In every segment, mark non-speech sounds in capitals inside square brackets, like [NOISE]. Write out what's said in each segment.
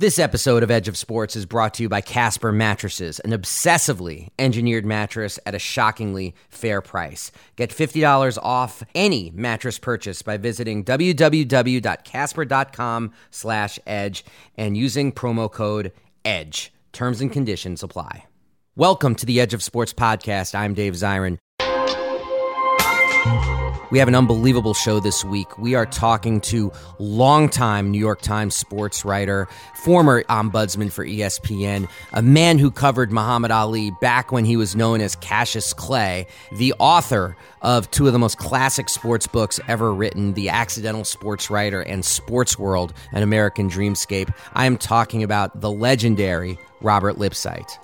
This episode of Edge of Sports is brought to you by Casper Mattresses, an obsessively engineered mattress at a shockingly fair price. Get $50 off any mattress purchase by visiting www.casper.com slash edge and using promo code EDGE. Terms and conditions apply. Welcome to the Edge of Sports podcast. I'm Dave Zirin. We have an unbelievable show this week. We are talking to longtime New York Times sports writer, former ombudsman for ESPN, a man who covered Muhammad Ali back when he was known as Cassius Clay, the author of two of the most classic sports books ever written, The Accidental Sports Writer and Sports World, An American Dreamscape. I am talking about the legendary Robert Lipsyte.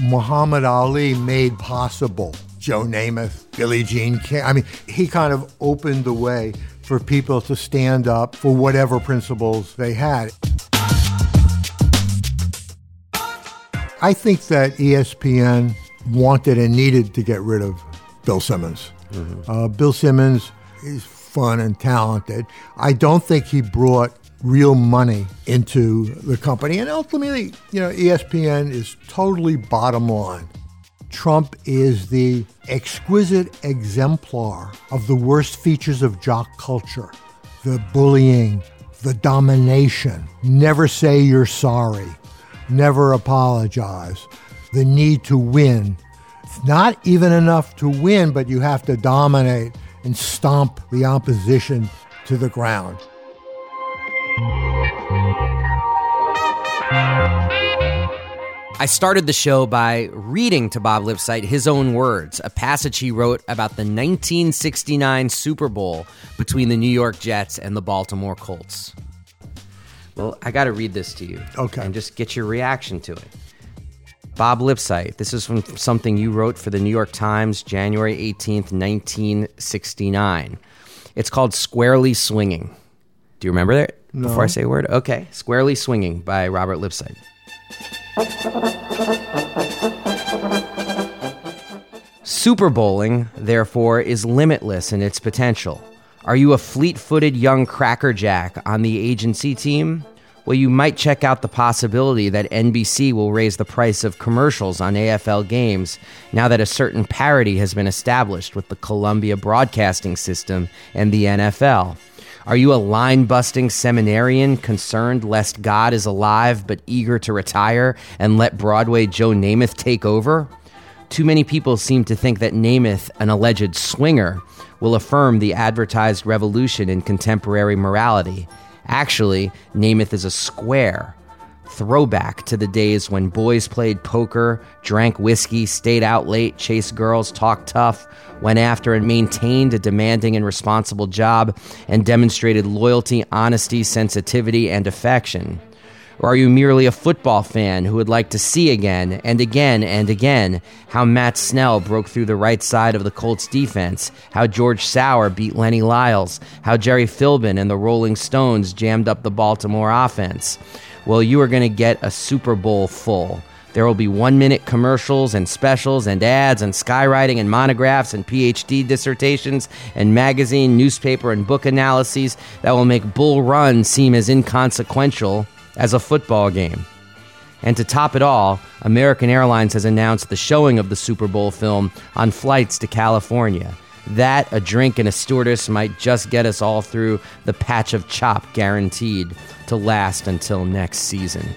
Muhammad Ali made possible Joe Namath, Billie Jean King. I mean, he kind of opened the way for people to stand up for whatever principles they had. I think that ESPN wanted and needed to get rid of Bill Simmons. Mm-hmm. Uh, Bill Simmons is fun and talented. I don't think he brought real money into the company. And ultimately, you know, ESPN is totally bottom line. Trump is the exquisite exemplar of the worst features of jock culture the bullying, the domination, never say you're sorry, never apologize, the need to win. It's not even enough to win, but you have to dominate and stomp the opposition to the ground. I started the show by reading to Bob Lipsyte his own words, a passage he wrote about the 1969 Super Bowl between the New York Jets and the Baltimore Colts. Well, I got to read this to you. Okay. And just get your reaction to it. Bob Lipsyte, this is from something you wrote for the New York Times, January 18th, 1969. It's called Squarely Swinging. Do you remember that? No. Before I say a word? Okay. Squarely Swinging by Robert Lipsyte. Super bowling, therefore, is limitless in its potential. Are you a fleet footed young crackerjack on the agency team? Well, you might check out the possibility that NBC will raise the price of commercials on AFL games now that a certain parity has been established with the Columbia Broadcasting System and the NFL. Are you a line busting seminarian concerned lest God is alive but eager to retire and let Broadway Joe Namath take over? Too many people seem to think that Namath, an alleged swinger, will affirm the advertised revolution in contemporary morality. Actually, Namath is a square throwback to the days when boys played poker, drank whiskey, stayed out late, chased girls, talked tough, went after and maintained a demanding and responsible job, and demonstrated loyalty, honesty, sensitivity, and affection? Or are you merely a football fan who would like to see again and again and again how Matt Snell broke through the right side of the Colts defense, how George Sauer beat Lenny Lyles, how Gerry Philbin and the Rolling Stones jammed up the Baltimore offense? Well, you are going to get a Super Bowl full. There will be one minute commercials and specials and ads and skywriting and monographs and PhD dissertations and magazine, newspaper, and book analyses that will make Bull Run seem as inconsequential as a football game. And to top it all, American Airlines has announced the showing of the Super Bowl film on flights to California. That, a drink, and a stewardess might just get us all through the patch of chop guaranteed to last until next season.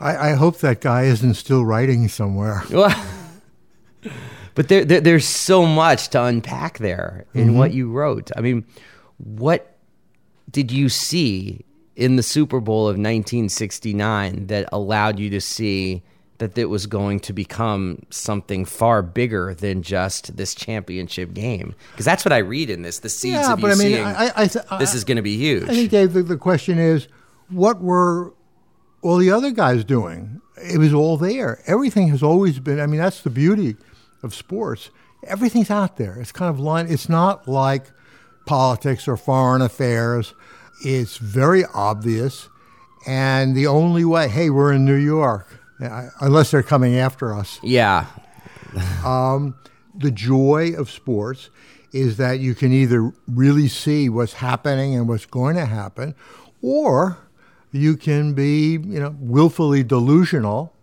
I, I hope that guy isn't still writing somewhere. [LAUGHS] but there, there, there's so much to unpack there in mm-hmm. what you wrote. I mean, what did you see in the Super Bowl of 1969 that allowed you to see that it was going to become something far bigger than just this championship game? Because that's what I read in this. The seeds yeah, of but you I mean, seeing I, I th- this is going to be huge. I think, Dave, the, the question is, what were all the other guys doing? It was all there. Everything has always been. I mean, that's the beauty of sports. Everything's out there. It's kind of line. It's not like politics or foreign affairs. It's very obvious, And the only way, hey, we're in New York, unless they're coming after us. Yeah. [LAUGHS] um, the joy of sports is that you can either really see what's happening and what's going to happen, or you can be, you know, willfully delusional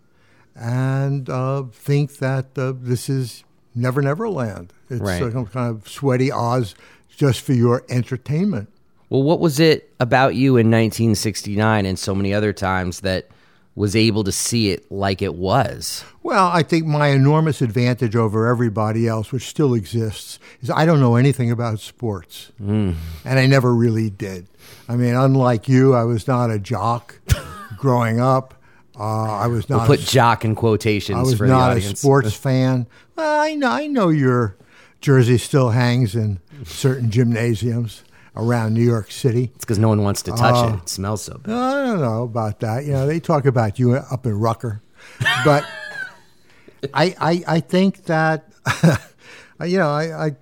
and uh, think that uh, this is Never Never Land. It's Right. some kind of sweaty Oz just for your entertainment. Well, what was it about you in 1969 and so many other times that was able to see it like it was? Well, I think my enormous advantage over everybody else, which still exists, is I don't know anything about sports. Hmm. And I never really did. I mean, unlike you, I was not a jock [LAUGHS] growing up. Uh, I was not. We'll put a, jock in quotations I was not a sports [LAUGHS] fan. Well, I know, I know your jersey still hangs in certain gymnasiums around New York City. It's because no one wants to touch Oh. it. It smells so bad. I don't know about that. You know, they talk about you up in Rucker, but [LAUGHS] I, I I think that [LAUGHS] you know I, I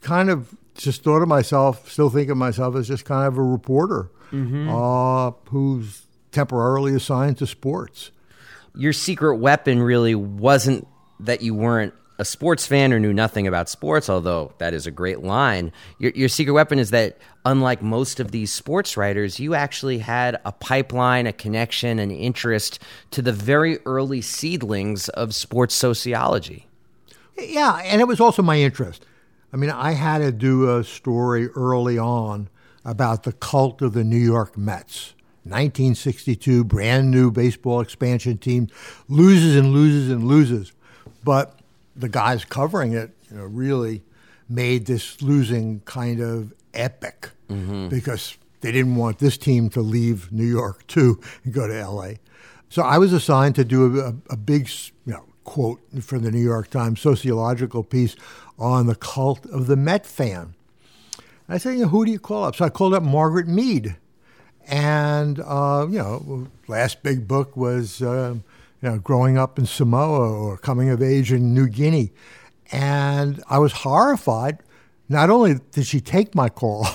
kind of just thought of myself, still think of myself as just kind of a reporter uh, who's temporarily assigned to sports. Your secret weapon really wasn't that you weren't a sports fan or knew nothing about sports, although that is a great line. Your, your secret weapon is that, unlike most of these sports writers, you actually had a pipeline, a connection, an interest to the very early seedlings of sports sociology. Yeah, and it was also my interest. I mean, I had to do a story early on about the cult of the New York Mets. 1962, brand new baseball expansion team, loses and loses and loses. But the guys covering it, you know, really made this losing kind of epic because they didn't want this team to leave New York too and go to LA. So I was assigned to do a, a big, you know, quote from the New York Times sociological piece on the cult of the Met fan. I said, you know, who do you call up? So I called up Margaret Mead, and uh, you know, last big book was uh, you know, growing up in Samoa or coming of age in New Guinea, and I was horrified. Not only did she take my call,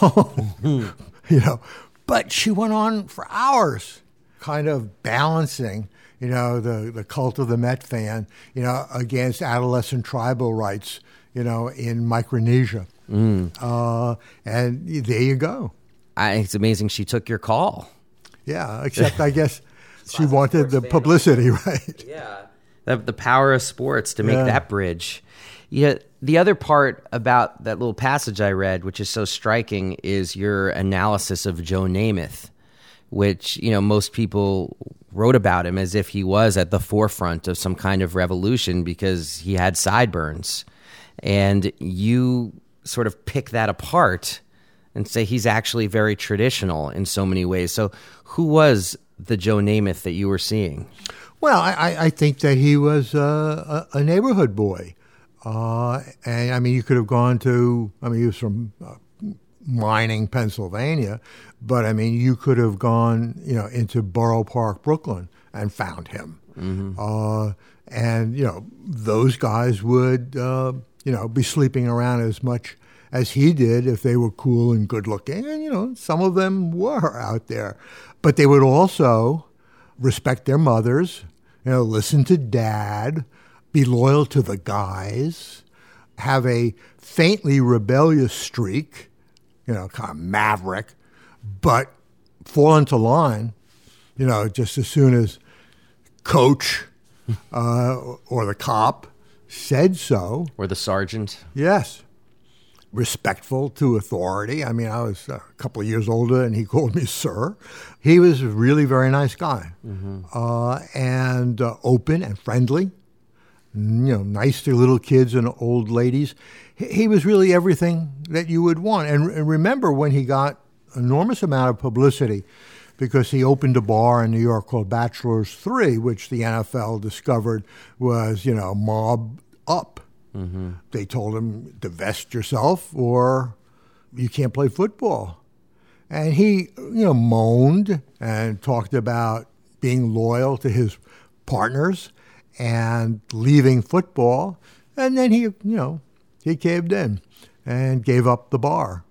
[LAUGHS] you know, but she went on for hours, kind of balancing, you know, the the cult of the Met fan, you know, against adolescent tribal rights, you know, in Micronesia. Uh, and there you go. I, it's amazing she took your call. Yeah, except I guess she wanted the publicity, [LAUGHS] right? Yeah. The, the power of sports to make Yeah. that bridge. Yeah. The other part about that little passage I read, which is so striking, is your analysis of Joe Namath, which, you know, most people wrote about him as if he was at the forefront of some kind of revolution because he had sideburns. And you sort of pick that apart and say he's actually very traditional in so many ways. So, who was the Joe Namath that you were seeing? Well, I, I- think that he was uh, a, a neighborhood boy. Uh, and I mean, you could have gone to, I mean, he was from uh, mining, Pennsylvania, but I mean, you could have gone, you know, into Borough Park, Brooklyn, and found him. Uh, and, you know, those guys would, uh, you know, be sleeping around as much as he did if they were cool and good looking. And, you know, some of them were out there. But they would also respect their mothers, you know, listen to dad, be loyal to the guys, have a faintly rebellious streak, you know, kind of maverick, but fall into line, you know, just as soon as coach [LAUGHS] uh, or the cop said so. Or the sergeant? Yes. Respectful to authority. I mean, I was a couple of years older and he [LAUGHS] called me sir. He was a really very nice guy uh, and uh, open and friendly, you know, nice to little kids and old ladies. He, he was really everything that you would want. And, and remember when he got enormous amount of publicity because he opened a bar in New York called Bachelor's Three, which the NFL discovered was, you know, mob up. Mm-hmm. They told him, divest yourself or you can't play football. And he, you know, moaned and talked about being loyal to his partners and leaving football. And then he, you know, he caved in and gave up the bar.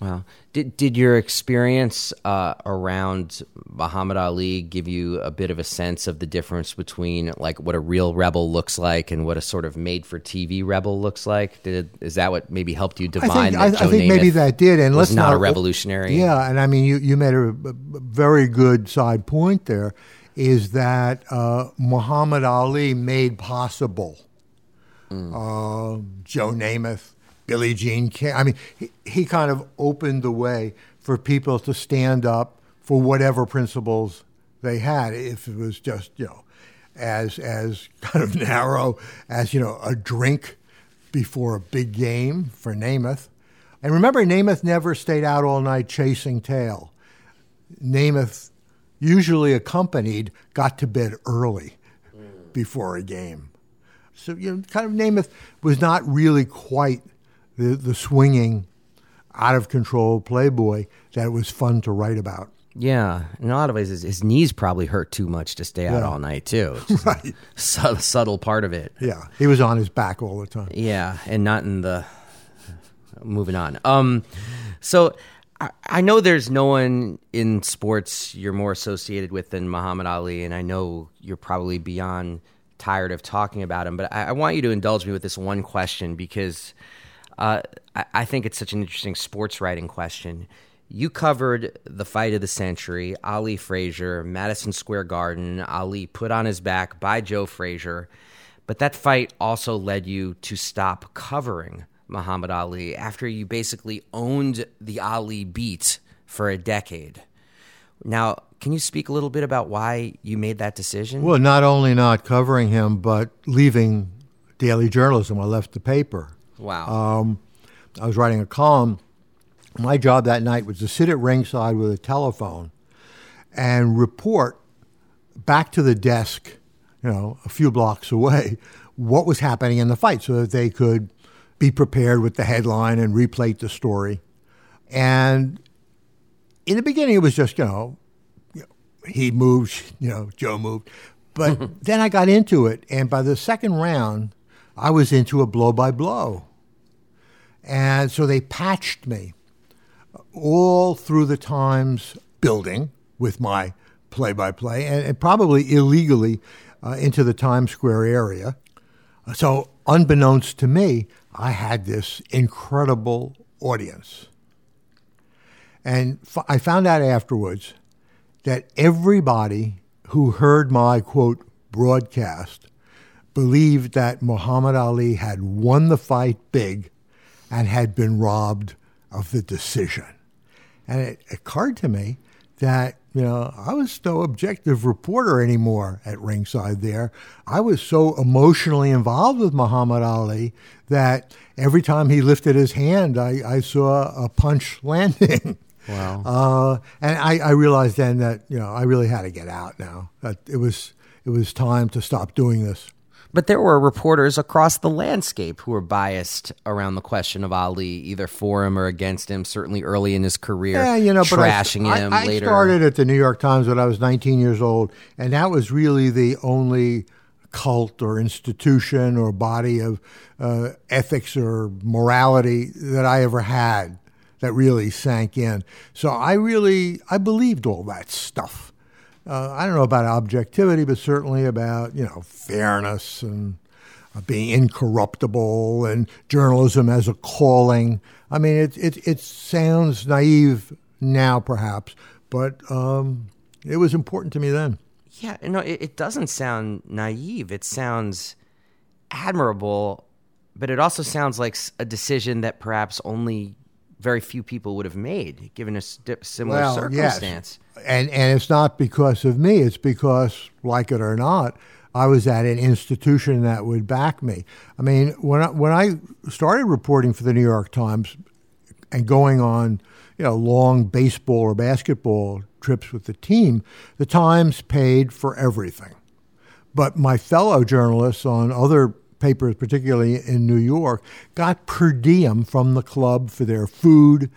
Wow. Did did your experience uh, around Muhammad Ali give you a bit of a sense of the difference between like what a real rebel looks like and what a sort of made for TV rebel looks like? Did is that what maybe helped you divine I think, that I, Joe I think Namath maybe that did, and let's not not a revolutionary? Yeah, and I mean, you you made a, very good side point there. Is that uh, Muhammad Ali made possible uh, Joe Namath, Billie Jean King? I mean, he, he kind of opened the way for people to stand up for whatever principles they had. If it was just you know, as as [LAUGHS] kind of narrow as you know a drink before a big game for Namath. And remember, Namath never stayed out all night chasing tail. Namath, usually accompanied, got to bed early before a game. So, you know, kind of Namath was not really quite the, the swinging, out of control playboy that it was fun to write about. Yeah, in a lot of ways, his, his knees probably hurt too much to stay out Yeah. all night too. [LAUGHS] Right. su- subtle part of it. Yeah, he was on his back all the time. Yeah, and not in the. Moving on. Um, so I, I know there's no one in sports you're more associated with than Muhammad Ali, and I know you're probably beyond tired of talking about him. But I, I want you to indulge me with this one question because uh, I, I think it's such an interesting sports writing question. You covered the fight of the century, Ali Frazier, Madison Square Garden, Ali put on his back by Joe Frazier. But that fight also led you to stop covering Muhammad Ali after you basically owned the Ali beat for a decade. Now, can you speak a little bit about why you made that decision? Well, not only not covering him, but leaving daily journalism. I left the paper. Wow. Um, I was writing a column. My job that night was to sit at ringside with a telephone and report back to the desk, you know, a few blocks away, what was happening in the fight so that they could be prepared with the headline and replate the story. And in the beginning, it was just, you know, you know, he moved, you know, Joe moved. But [LAUGHS] then I got into it. And by the second round, I was into a blow by blow. And so they patched me all through the Times building with my play by play and, probably illegally uh, into the Times Square area. So, unbeknownst to me, I had this incredible audience. And f- I found out afterwards that everybody who heard my quote broadcast believed that Muhammad Ali had won the fight big and had been robbed of the decision. And it occurred to me that, you know, I was no objective reporter anymore at ringside there. I was so emotionally involved with Muhammad Ali that every time he lifted his hand, I, I saw a punch [LAUGHS] landing. Wow. Uh, and I, I realized then that, you know, I really had to get out now. That it was it was time to stop doing this. But there were reporters across the landscape who were biased around the question of Ali, either for him or against him. Certainly early in his career, Yeah, you know, but I- trashing I, him I later. started at the New York Times when I was 19 years old, and that was really the only cult or institution or body of uh, ethics or morality that I ever had that really sank in. So I really I believed all that stuff. Uh, I don't know about objectivity, but certainly about you know fairness and uh, being incorruptible and journalism as a calling. I mean, it it it sounds naive now, perhaps, but um, it was important to me then. Yeah, no, it, it doesn't sound naive. It sounds admirable, but it also sounds like a decision that perhaps only very few people would have made, given a similar Well, yes. circumstance. And and it's not because of me. It's because, like it or not, I was at an institution that would back me. I mean, when I, when I started reporting for the New York Times and going on, you know, long baseball or basketball trips with the team, the Times paid for everything. But my fellow journalists on other papers, particularly in New York, got per diem from the club for their food,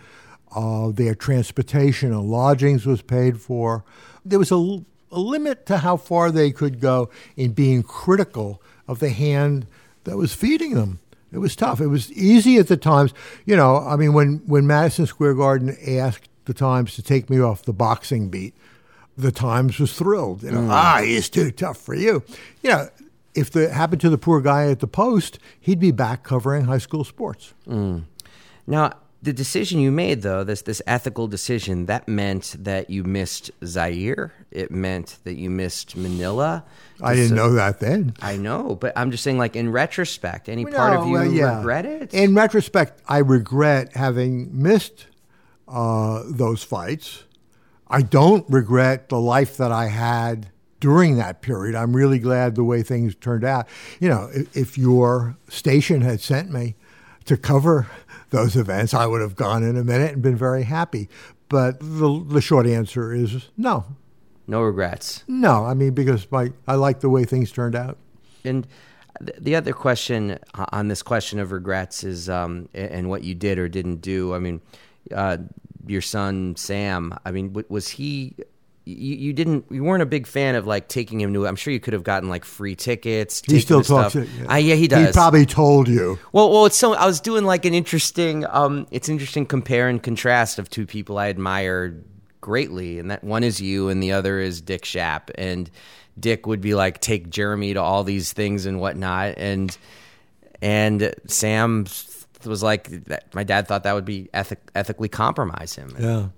uh, their transportation and lodgings was paid for. There was a, l- a limit to how far they could go in being critical of the hand that was feeding them. It was tough. It was easy at the times. You know, I mean, when, when Madison Square Garden asked the Times to take me off the boxing beat, the Times was thrilled. You know, mm. ah, he's too tough for you. You know, if it happened to the poor guy at the Post, he'd be back covering high school sports. Mm. Now, the decision you made, though, this this ethical decision, that meant that you missed Zaire. It meant that you missed Manila. I didn't know that then. I know, but I'm just saying, like in retrospect, any well, part of you yeah. regret it? In retrospect, I regret having missed uh, those fights. I don't regret the life that I had during that period. I'm really glad the way things turned out. You know, if, your station had sent me to cover those events, I would have gone in a minute and been very happy. But the, the short answer is no. No regrets. No, I mean because my I like the way things turned out. And the other question on this question of regrets is um, and what you did or didn't do. I mean, uh, your son Sam. I mean, was he you, you, didn't you weren't a big fan of like taking him to I'm sure you could have gotten like free tickets. He still talks it. Yeah. Uh, yeah, he does. He probably told you. Well, well, it's so I was doing like an interesting um it's interesting compare and contrast of two people I admire greatly and that one is you and the other is Dick Schaap and Dick would be like take Jeremy to all these things and whatnot and and Sam was like my dad thought that would be ethic, ethically compromise him. Yeah.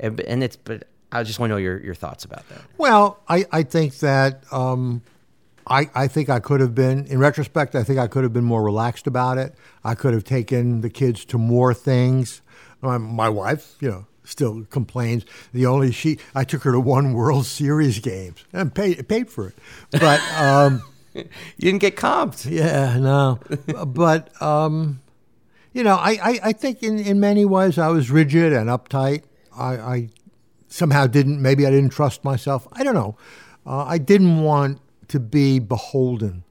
And, and it's but I just want to know your, your thoughts about that. Well, I, I think that um, I, I think I could have been, in retrospect, I think I could have been more relaxed about it. I could have taken the kids to more things. My, my wife, you know, still complains. The only she, I took her to one World Series games and paid, paid for it. But, um, [LAUGHS] you didn't get comped. Yeah, no. but, um, you know, I, I, I, think in, in many ways I was rigid and uptight. I, I somehow didn't, maybe I didn't trust myself. I don't know. Uh, I didn't want to be beholden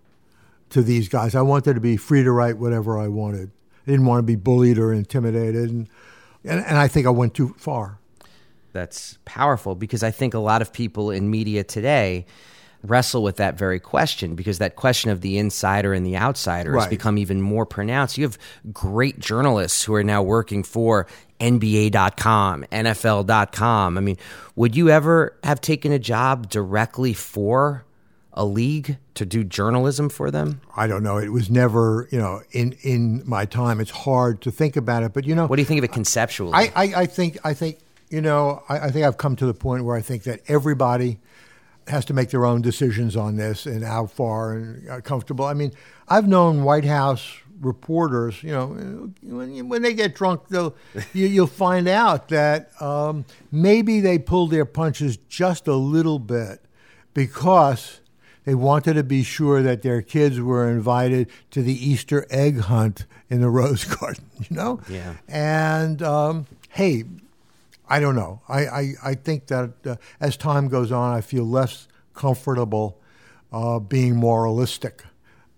to these guys. I wanted to be free to write whatever I wanted. I didn't want to be bullied or intimidated. And, and, and I think I went too far. That's powerful because I think a lot of people in media today wrestle with that very question because that question of the insider and the outsider right. has become even more pronounced. You have great journalists who are now working for NBA.com, NFL.com. I mean, would you ever have taken a job directly for a league to do journalism for them? I don't know. It was never, you know, in in my time. It's hard to think about it, but you know, what do you think of it conceptually? I I, I think I think you know I, I think I've come to the point where I think that everybody has to make their own decisions on this and how far and uh, comfortable. I mean, I've known White House reporters, you know, when, when they get drunk, they'll, [LAUGHS] you, will find out that um, maybe they pulled their punches just a little bit because they wanted to be sure that their kids were invited to the Easter egg hunt in the [LAUGHS] Rose Garden, you know? Yeah. And um, hey, I don't know. I, I, I think that uh, as time goes on, I feel less comfortable uh, being moralistic.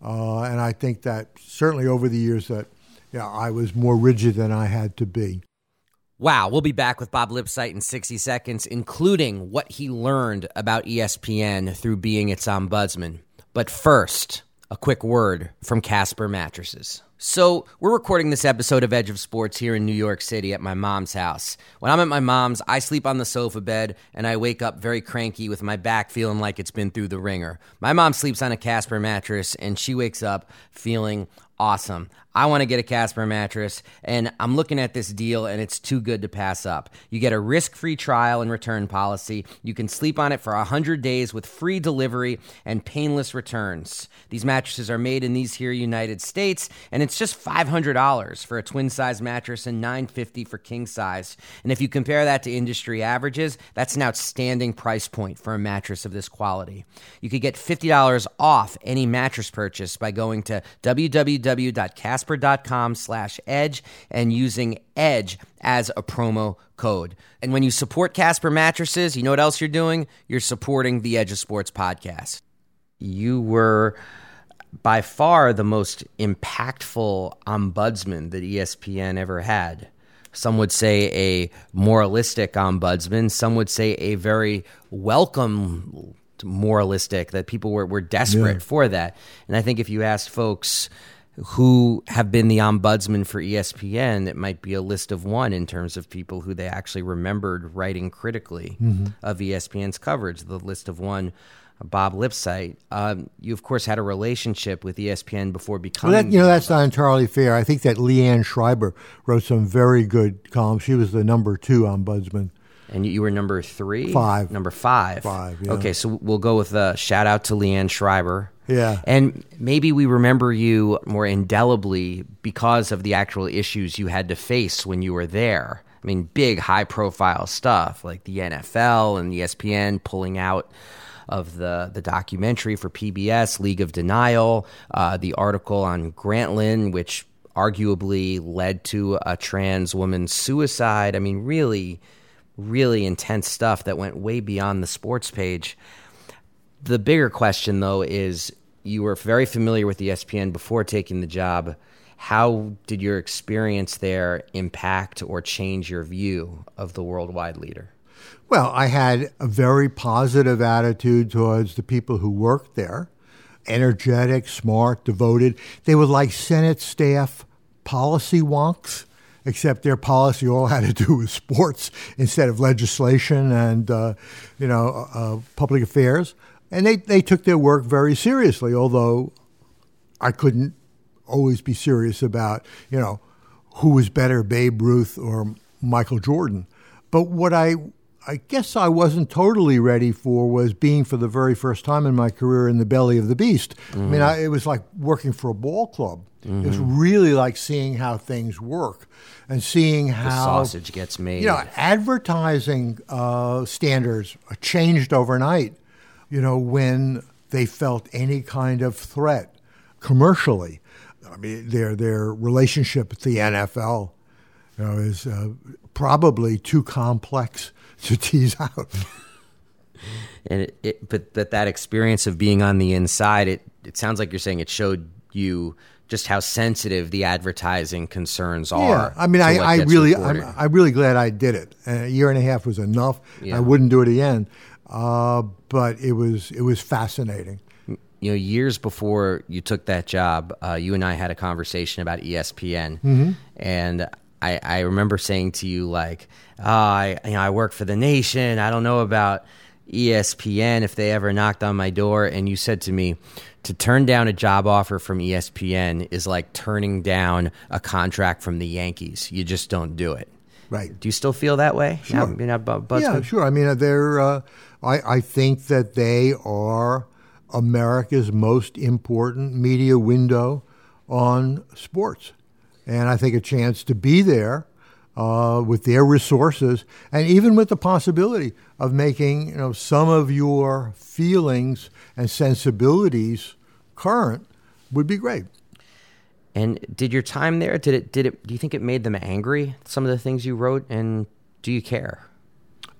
Uh, and I think that certainly over the years that yeah, I was more rigid than I had to be. Wow, we'll be back with Bob Lipsyte in 60 seconds, including what he learned about ESPN through being its ombudsman. But first, a quick word from Casper Mattresses. So, we're recording this episode of Edge of Sports here in New York City at my mom's house. When I'm at my mom's, I sleep on the sofa bed and I wake up very cranky with my back feeling like it's been through the ringer. My mom sleeps on a Casper mattress and she wakes up feeling awesome. I want to get a Casper mattress, and I'm looking at this deal, and it's too good to pass up. You get a risk free trial and return policy. You can sleep on it for 100 days with free delivery and painless returns. These mattresses are made in these here United States, and it's just $500 for a twin size mattress and 950 for king size. And if you compare that to industry averages, that's an outstanding price point for a mattress of this quality. You could get $50 off any mattress purchase by going to www.casper casper.com slash edge and using edge as a promo code. And when you support Casper mattresses, you know what else you're doing? You're supporting the Edge of Sports podcast. You were by far the most impactful ombudsman that ESPN ever had. Some would say a moralistic ombudsman. Some would say a very welcome moralistic, that people were, were desperate yeah. for that. And I think if you asked folks who have been the ombudsman for ESPN, it might be a list of one in terms of people who they actually remembered writing critically of E ESPN's coverage. The list of one, Bob Lipsyte. Um, you, of course, had a relationship with ESPN before Well, becoming. that, you know, that's not entirely fair. I think that Le Anne Schreiber wrote some very good columns. She was the number two ombudsman. And you, you were number three? Five. Number five. Five, yeah. Okay, so we'll go with a shout out to Le Anne Schreiber. Yeah. And maybe we remember you more indelibly because of the actual issues you had to face when you were there. I mean, big, high profile stuff like the NFL and ESPN pulling out of the, the documentary for PBS, League of Denial, uh, the article on Grantland, which arguably led to a trans woman's suicide. I mean, really, really intense stuff that went way beyond the sports page. The bigger question, though, is you were very familiar with ESPN before taking the job. How did your experience there impact or change your view of the worldwide leader? Well, I had a very positive attitude towards the people who worked there energetic, smart, devoted. They were like Senate staff policy wonks, except their policy all had to do with sports instead of legislation and, uh, you know, uh, public affairs. And they, they took their work very seriously, although I couldn't always be serious about, you know, who was better, Babe Ruth or Michael Jordan. But what I I guess I wasn't totally ready for was being for the very first time in my career in the belly of the beast. I mean, I, it was like working for a ball club. It was really like seeing how things work and seeing The how sausage gets made. you know, advertising uh, standards changed overnight. You know, when they felt any kind of threat commercially. I mean, their their relationship with the NFL, you know, is uh, probably too complex [LAUGHS] to tease out. and it, it, but but that experience of being on the inside, it it sounds like you're saying it showed you just how sensitive the advertising concerns are. Yeah, I mean, I, I really. I'm, I'm really glad I did it. A year and a half was enough. Yeah. I wouldn't do it again, uh, but it was it was fascinating. you know, years before you took that job, uh, you and I had a conversation about ESPN, Mm-hmm. and I, I remember saying to you like, oh, I you know I work for the Nation. I don't know about ESPN if they ever knocked on my door, and you said to me. To turn down a job offer from ESPN is like turning down a contract from the Yankees. You just don't do it. Right. Do you still feel that way? Sure. Now, you know, Yeah, sure. I mean, they're. Uh, I I think that they are America's most important media window on sports, and I think a chance to be there uh, with their resources, and even with the possibility of making you know some of your feelings and sensibilities current would be great. And did your time there? Did it? Did it? Do you think it made them angry? Some of the things you wrote, and do you care?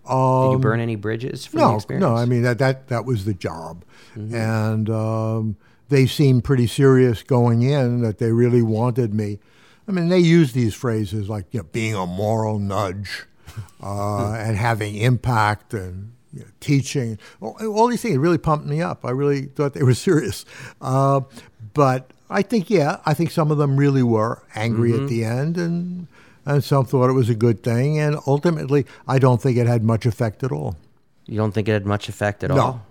Did you burn any bridges from the Um, No, experience? no. I mean that that that was the job, and um, they seemed pretty serious going in that they really wanted me. I mean, they use these phrases like you know, being a moral nudge [LAUGHS] uh, and having impact and you know, teaching. All, all these things really pumped me up. I really thought they were [LAUGHS] serious, uh, but I think yeah, I think some of them really were angry at the end and. And some thought it was a good thing, and ultimately, I don't think it had much effect at all. you don't think it had much effect at No. all.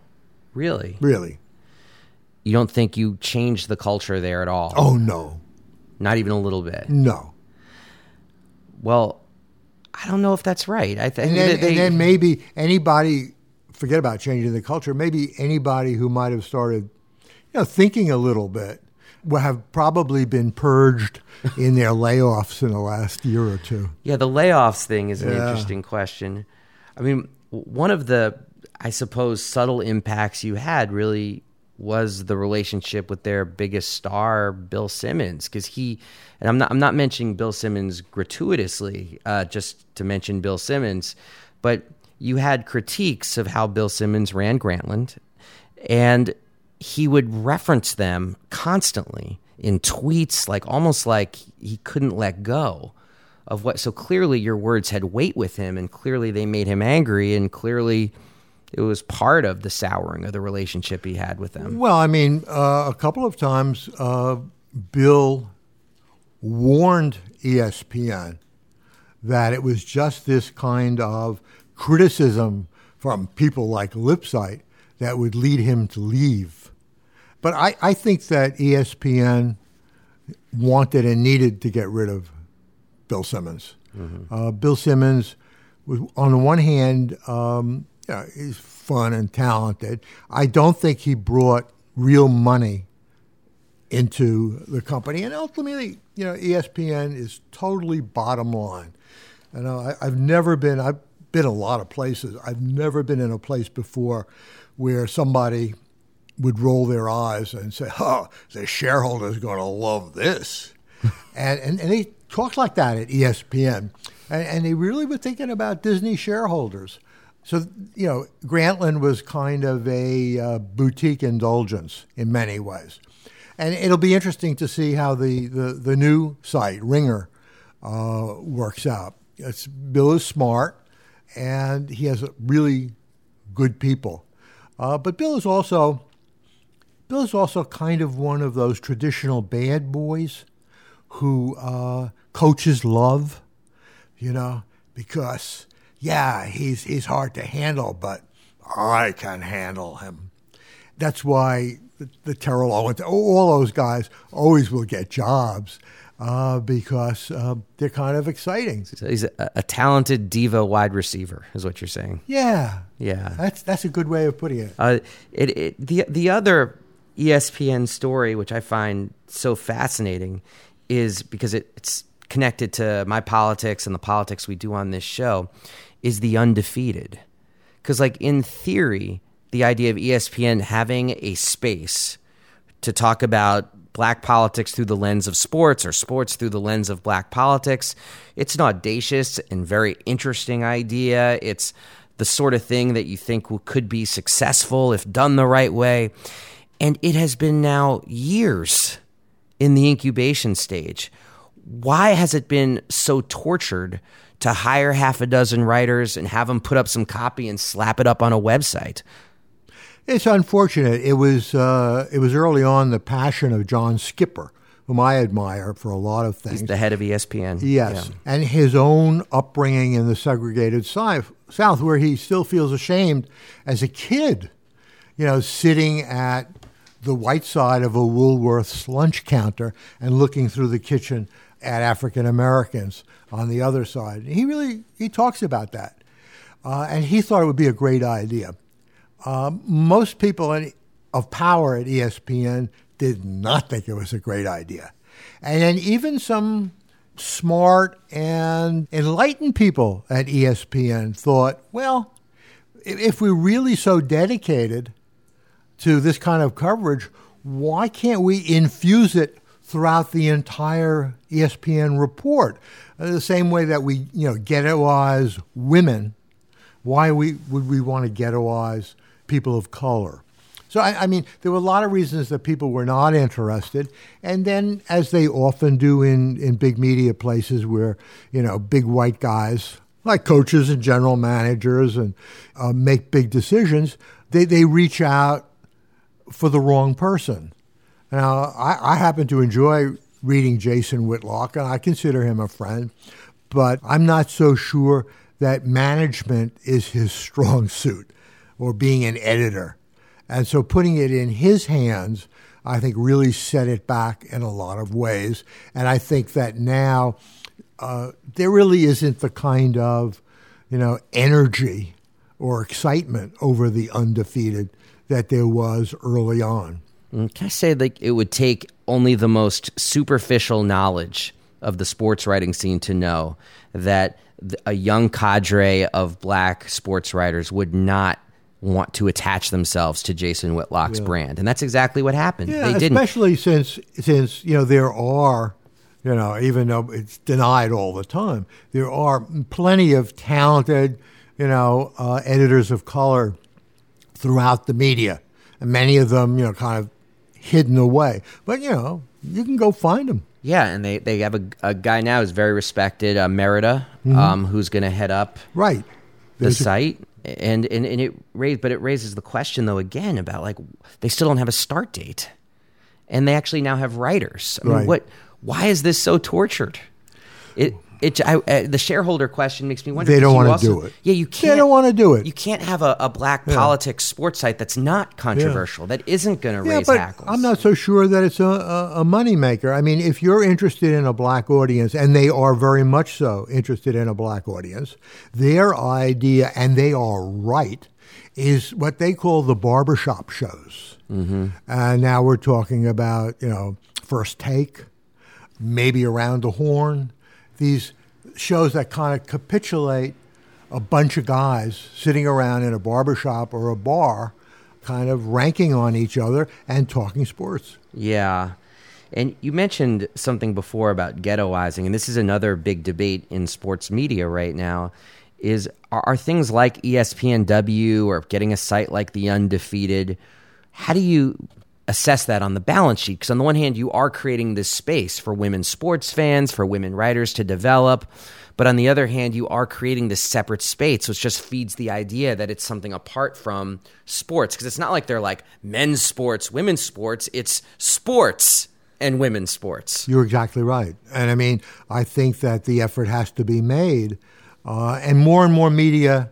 Really? Really. You don't think you changed the culture there at all? Oh no, Not even a little bit. no. Well, I don't know if that's right. I think And and then maybe anybody, forget about changing the culture. Maybe anybody who might have started, you know, thinking a little bit, have probably been purged in their layoffs in the last year or two. Yeah, the layoffs thing is an Yeah. interesting question. I mean, one of the, I suppose, subtle impacts you had really was the relationship with their biggest star, Bill Simmons, because he, and I'm not, I'm not mentioning Bill Simmons gratuitously, uh, just to mention Bill Simmons, but you had critiques of how Bill Simmons ran Grantland, and he would reference them constantly in tweets, like almost like he couldn't let go of what. So clearly, your words had weight with him, and clearly they made him angry, and clearly it was part of the souring of the relationship he had with them. Well, I mean, uh, a couple of times uh, Bill warned ESPN that it was just this kind of criticism from people like Lipsyte that would lead him to leave. But I, I think that ESPN wanted and needed to get rid of Bill Simmons. Mm-hmm. Uh, Bill Simmons was, on the one hand, um, know, he's fun and talented. I don't think he brought real money into the company. And ultimately, you know, ESPN is totally bottom line. And I, I've never been, I've been a lot of places. I've never been in a place before where somebody would roll their eyes and say, oh, the shareholder's going to love this. [LAUGHS] and, and, and they talked like that at ESPN. And, and they really were thinking about Disney shareholders. So, you know, Grantland was kind of a uh, boutique indulgence in many ways. And it'll be interesting to see how the, the, the new site, Ringer, uh, works out. It's, Bill is smart, and he has really good people. Uh, but Bill is also Bill is also kind of one of those traditional bad boys who uh, coaches love, you know, because yeah, he's he's hard to handle, but I can handle him. That's why the, the Terrell Owens, all those guys always will get jobs uh, because uh, they're kind of exciting. So he's a, a, talented diva wide receiver, is what you're saying. Yeah, yeah, that's that's a good way of putting it. Uh, it, it the the other ESPN story, which I find so fascinating, is because it, it's connected to my politics and the politics we do on this show is the undefeated. Because, like, in theory, the idea of ESPN having a space to talk about black politics through the lens of sports or sports through the lens of black politics, it's an audacious and very interesting idea. It's the sort of thing that you think could be successful if done the right way. And it has been now years in the incubation stage. Why has it been so tortured to hire half a dozen writers and have them put up some copy and slap it up on a website. It's unfortunate. It was uh, it was early on the passion of John Skipper, whom I admire for a lot of things. He's the head of ESPN. Yes, yeah. and his own upbringing in the segregated South, where he still feels ashamed as a kid, you know, sitting at the white side of a Woolworth's lunch counter and looking through the kitchen at African Americans on the other side. He really he talks about that, uh, and he thought it would be a great idea. Um, most people in, of power at ESPN did not think it was a great idea, and then even some smart and enlightened people at ESPN thought, well, if we're really so dedicated to this kind of coverage, why can't we infuse it throughout the entire ESPN report. Uh, the same way that we, you know, ghettoize women, why we, would we want to ghettoize people of color? So, I, I, mean, there were a lot of reasons that people were not interested. And then, as they often do in, in big media places where, you know, big white guys, like coaches and general managers, and uh, make big decisions, they, they reach out for the wrong person. Now, I, I happen to enjoy reading Jason Whitlock, and I consider him a friend, but I'm not so sure that management is his [LAUGHS] strong suit or being an editor. And so putting it in his hands, I think, really set it back in a lot of ways. And I think that now uh, there really isn't the kind of, you know, energy or excitement over the undefeated that there was early on. Mm, can I say like it would take only the most superficial knowledge of the sports writing scene to know that a young cadre of black sports writers would not want to attach themselves to Jason Whitlock's yeah. brand, and that's exactly what happened. Yeah, they didn't. especially since since you know there are, you know, even though it's denied all the time, there are plenty of talented, you know, uh, editors of color throughout the media, and many of them, you know, kind of hidden away. But you know, you can go find them. Yeah, and they, they have a, a guy now who's very respected, uh, Merida, mm-hmm. um, who's going to head up right the site. and, and and it raised, but it raises the question though again about like they still don't have a start date, and they actually now have writers. I mean, Right. what? Why is this so tortured? It. It, I, uh, the shareholder question makes me wonder. They don't wanna do it. Yeah, you can't. They don't wanna do it. You can't have a, a black politics sports site that's not controversial. That isn't going to Yeah, raise but hackles. I'm not so sure that it's a, a, a moneymaker. I mean, if you're interested in a black audience, and they are very much so interested in a black audience, their idea, and they are right, is what they call the barbershop shows. Mm-hmm. And now we're talking about, you know, First Take, maybe Around the Horn, these shows that kind of capitulate a bunch of guys sitting around in a barbershop or a bar, kind of ranking on each other and talking sports. Yeah. And you mentioned something before about ghettoizing, and this is another big debate in sports media right now. Is are, are things like ESPNW or getting a site like the Undefeated? How do you assess that on the balance sheet? Because on the one hand, you are creating this space for women sports fans, for women writers to develop, but on the other hand, you are creating this separate space, which just feeds the idea that it's something apart from sports. Because it's not like they're like men's sports, women's sports. It's sports and women's sports. You're exactly right. And I mean, I think that the effort has to be made, uh, and more and more media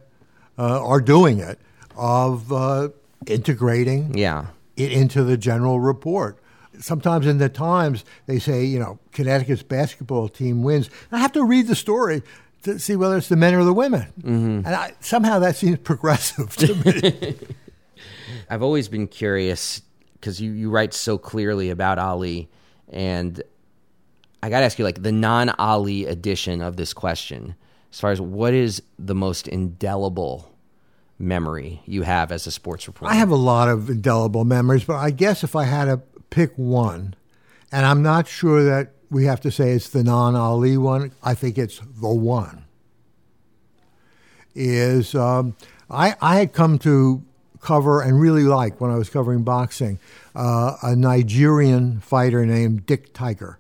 uh, are doing it, of uh, integrating Yeah. It into the general report. Sometimes in the Times, they say, you know, Connecticut's basketball team wins. I have to read the story to see whether it's the men or the women. Mm-hmm. And I, somehow that seems progressive to me. [LAUGHS] I've always been curious because you, you write so clearly about Ali, and I got to ask you, like, the non Ali edition of this question, as far as what is the most indelible memory you have as a sports reporter? I have a lot of indelible memories, but I guess if I had to pick one, and I'm not sure that we have to say it's the non Ali one, I think it's the one. Is um, I, I had come to cover and really like when I was covering boxing uh, a Nigerian fighter named Dick Tiger.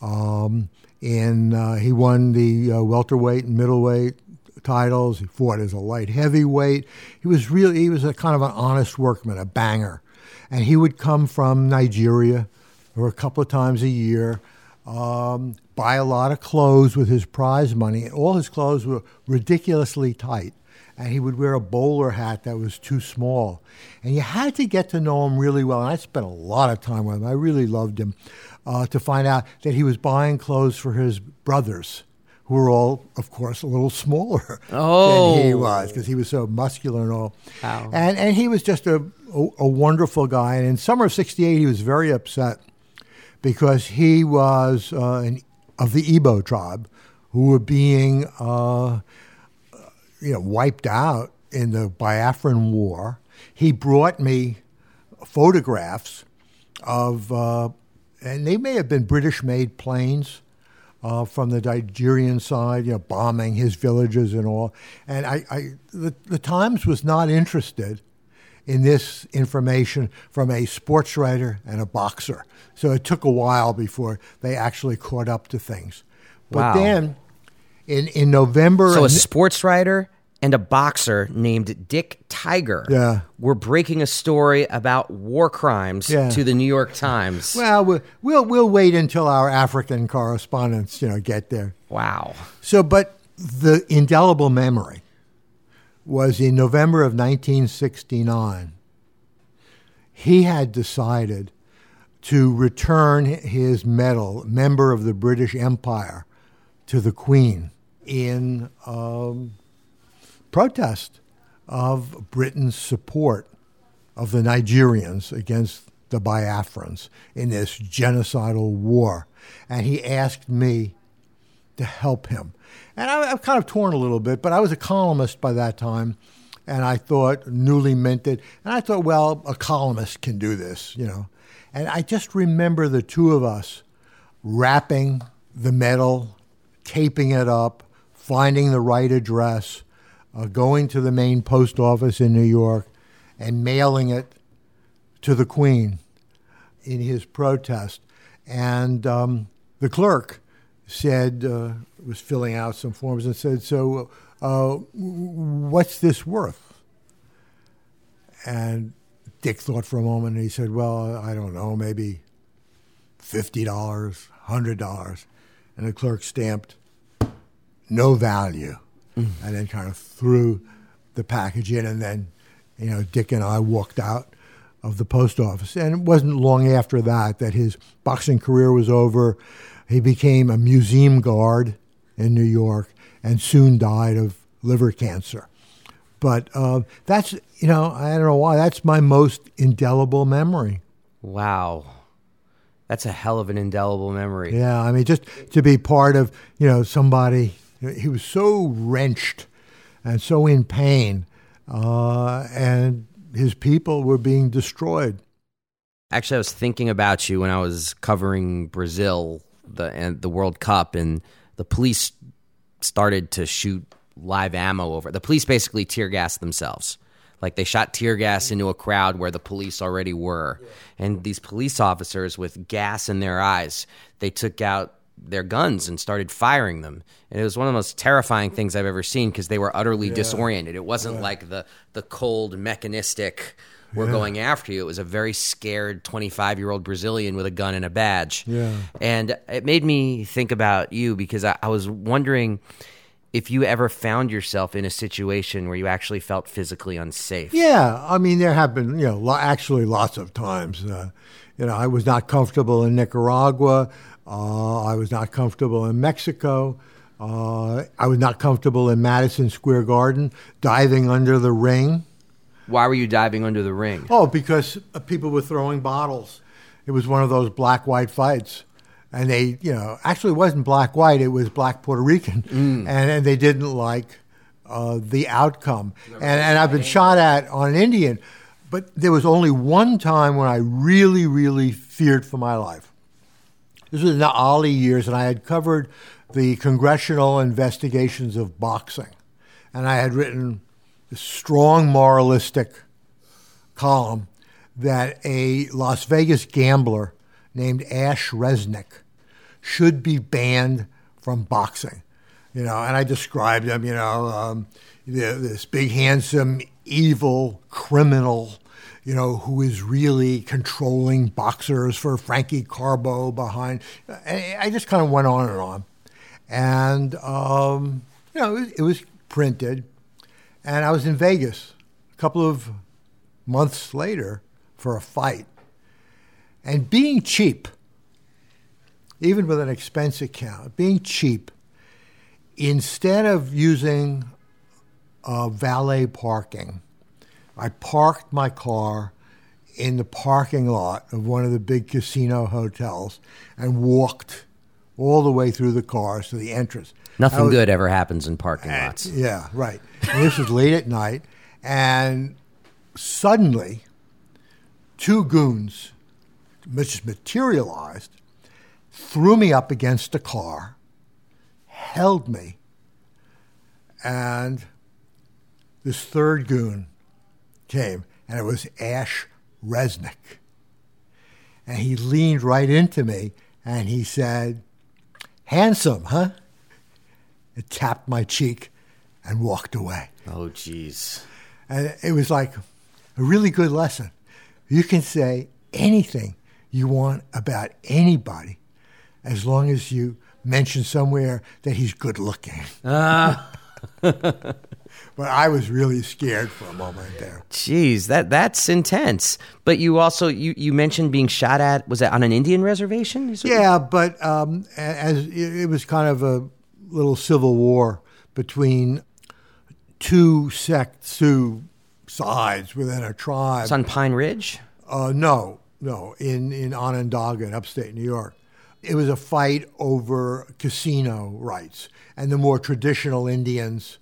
Um, and uh, he won the uh, welterweight and middleweight titles. He fought as a light heavyweight. He was really he was a kind of an honest workman, a banger, and he would come from Nigeria, or a couple of times a year, um, buy a lot of clothes with his prize money. All his clothes were ridiculously tight. And he would wear a bowler hat that was too small. And you had to get to know him really well. And I spent a lot of time with him. I really loved him uh, to find out that he was buying clothes for his brothers, who were all, of course, a little smaller [LAUGHS] than he Oh. was because he was so muscular and all. Wow. And, and he was just a, a, a wonderful guy. And in summer of 68, he was very upset because he was uh, an, of the Igbo tribe who were being uh, you know, wiped out in the Biafran War. He brought me photographs of, uh, and they may have been British-made planes uh, from the Nigerian side, you know, bombing his villages and all. And I, I the, the Times was not interested in this information from a sports writer and a boxer. So it took a while before they actually caught up to things. But Wow. then in, in November, So a sports writer and a boxer named Dick Tiger Yeah. were breaking a story about war crimes Yeah. to the New York Times. well, we'll, we'll, we'll wait until our African correspondents, you know, get there. wow. So, but the indelible memory was in November of 1969. He had decided to return his medal, member of the British Empire, to the Queen in um, protest of Britain's support of the Nigerians against the Biafrans in this genocidal war. And he asked me to help him. And I, I'm kind of torn a little bit, but I was a columnist by that time, and I thought newly minted, and I thought, well, a columnist can do this, you know. And I just remember the two of us wrapping the medal, taping it up, finding the right address, uh, going to the main post office in New York, and mailing it to the Queen in his protest. And um, the clerk said, uh, was filling out some forms and said, So, uh, what's this worth? And Dick thought for a moment and he said, Well, I don't know, maybe $50, $100. And the clerk stamped no value and then kind of threw the package in. And then, you know, Dick and I walked out of the post office. And it wasn't long after that that his boxing career was over. He became a museum guard in New York and soon died of liver cancer. But uh, that's, you know, I don't know why, that's my most indelible memory. Wow. That's a hell of an indelible memory. Yeah, I mean, just to be part of, you know, somebody, he was so wrenched and so in pain, uh, and his people were being destroyed. Actually, I was thinking about you when I was covering Brazil the and the World Cup, and the police started to shoot live ammo over. The police basically tear gassed themselves. Like they shot tear gas into a crowd where the police already were. And these police officers with gas in their eyes, they took out their guns and started firing them. And it was one of the most terrifying things I've ever seen because they were utterly disoriented. It wasn't like the the cold mechanistic we're going after you. It was a very scared 25 year old Brazilian with a gun and a badge. Yeah. And it made me think about you because I, I was wondering if you ever found yourself in a situation where you actually felt physically unsafe. Yeah, I mean, there have been, you know, lo- actually lots of times. Uh, you know, I was not comfortable in Nicaragua. Uh, I was not comfortable in Mexico. Uh, I was not comfortable in Madison Square Garden, diving under the ring. Why were you diving under the ring? Oh, because people were throwing bottles. It was one of those black white fights. And they, you know, actually it wasn't black white, it was black Puerto Rican. And, and they didn't like uh, the outcome. And, and I've been shot at on an Indian. But there was only one time when I really, really feared for my life. This was in the Ali years, and I had covered the congressional investigations of boxing. And I had written a strong moralistic column that a Las Vegas gambler named Ash Resnick should be banned from boxing. You know, and I described him, you know, um, this big, handsome, evil criminal, you know, who is really controlling boxers for Frankie Carbo behind. I just kind of went on and on. And, um, you know, it was, it was printed. And I was in Vegas a couple of months later for a fight. And being cheap, even with an expense account, being cheap, instead of using uh, valet parking, I parked my car in the parking lot of one of the big casino hotels and walked all the way through the cars to the entrance. Nothing was- good ever happens in parking lots. yeah, right. And this was late at night, and suddenly, two goons, which materialized, threw me up against a car, held me, and this third goon came, and it was Ash Resnick. And he leaned right into me, and he said, "Handsome, huh?" It tapped my cheek and walked away. Oh, jeez. And it was like a really good lesson. You can say anything you want about anybody as long as you mention somewhere that he's good looking. [LAUGHS] [LAUGHS] but I was really scared for a moment there. Jeez, that that's intense. But you also you, you mentioned being shot at. Was that on an Indian reservation? Yeah, but um, as it it was kind of a little civil war between two sects, two sides within a tribe. It's on Pine Ridge. Uh, no, no, in, in Onondaga in upstate New York. It was a fight over casino rights. And the more traditional Indians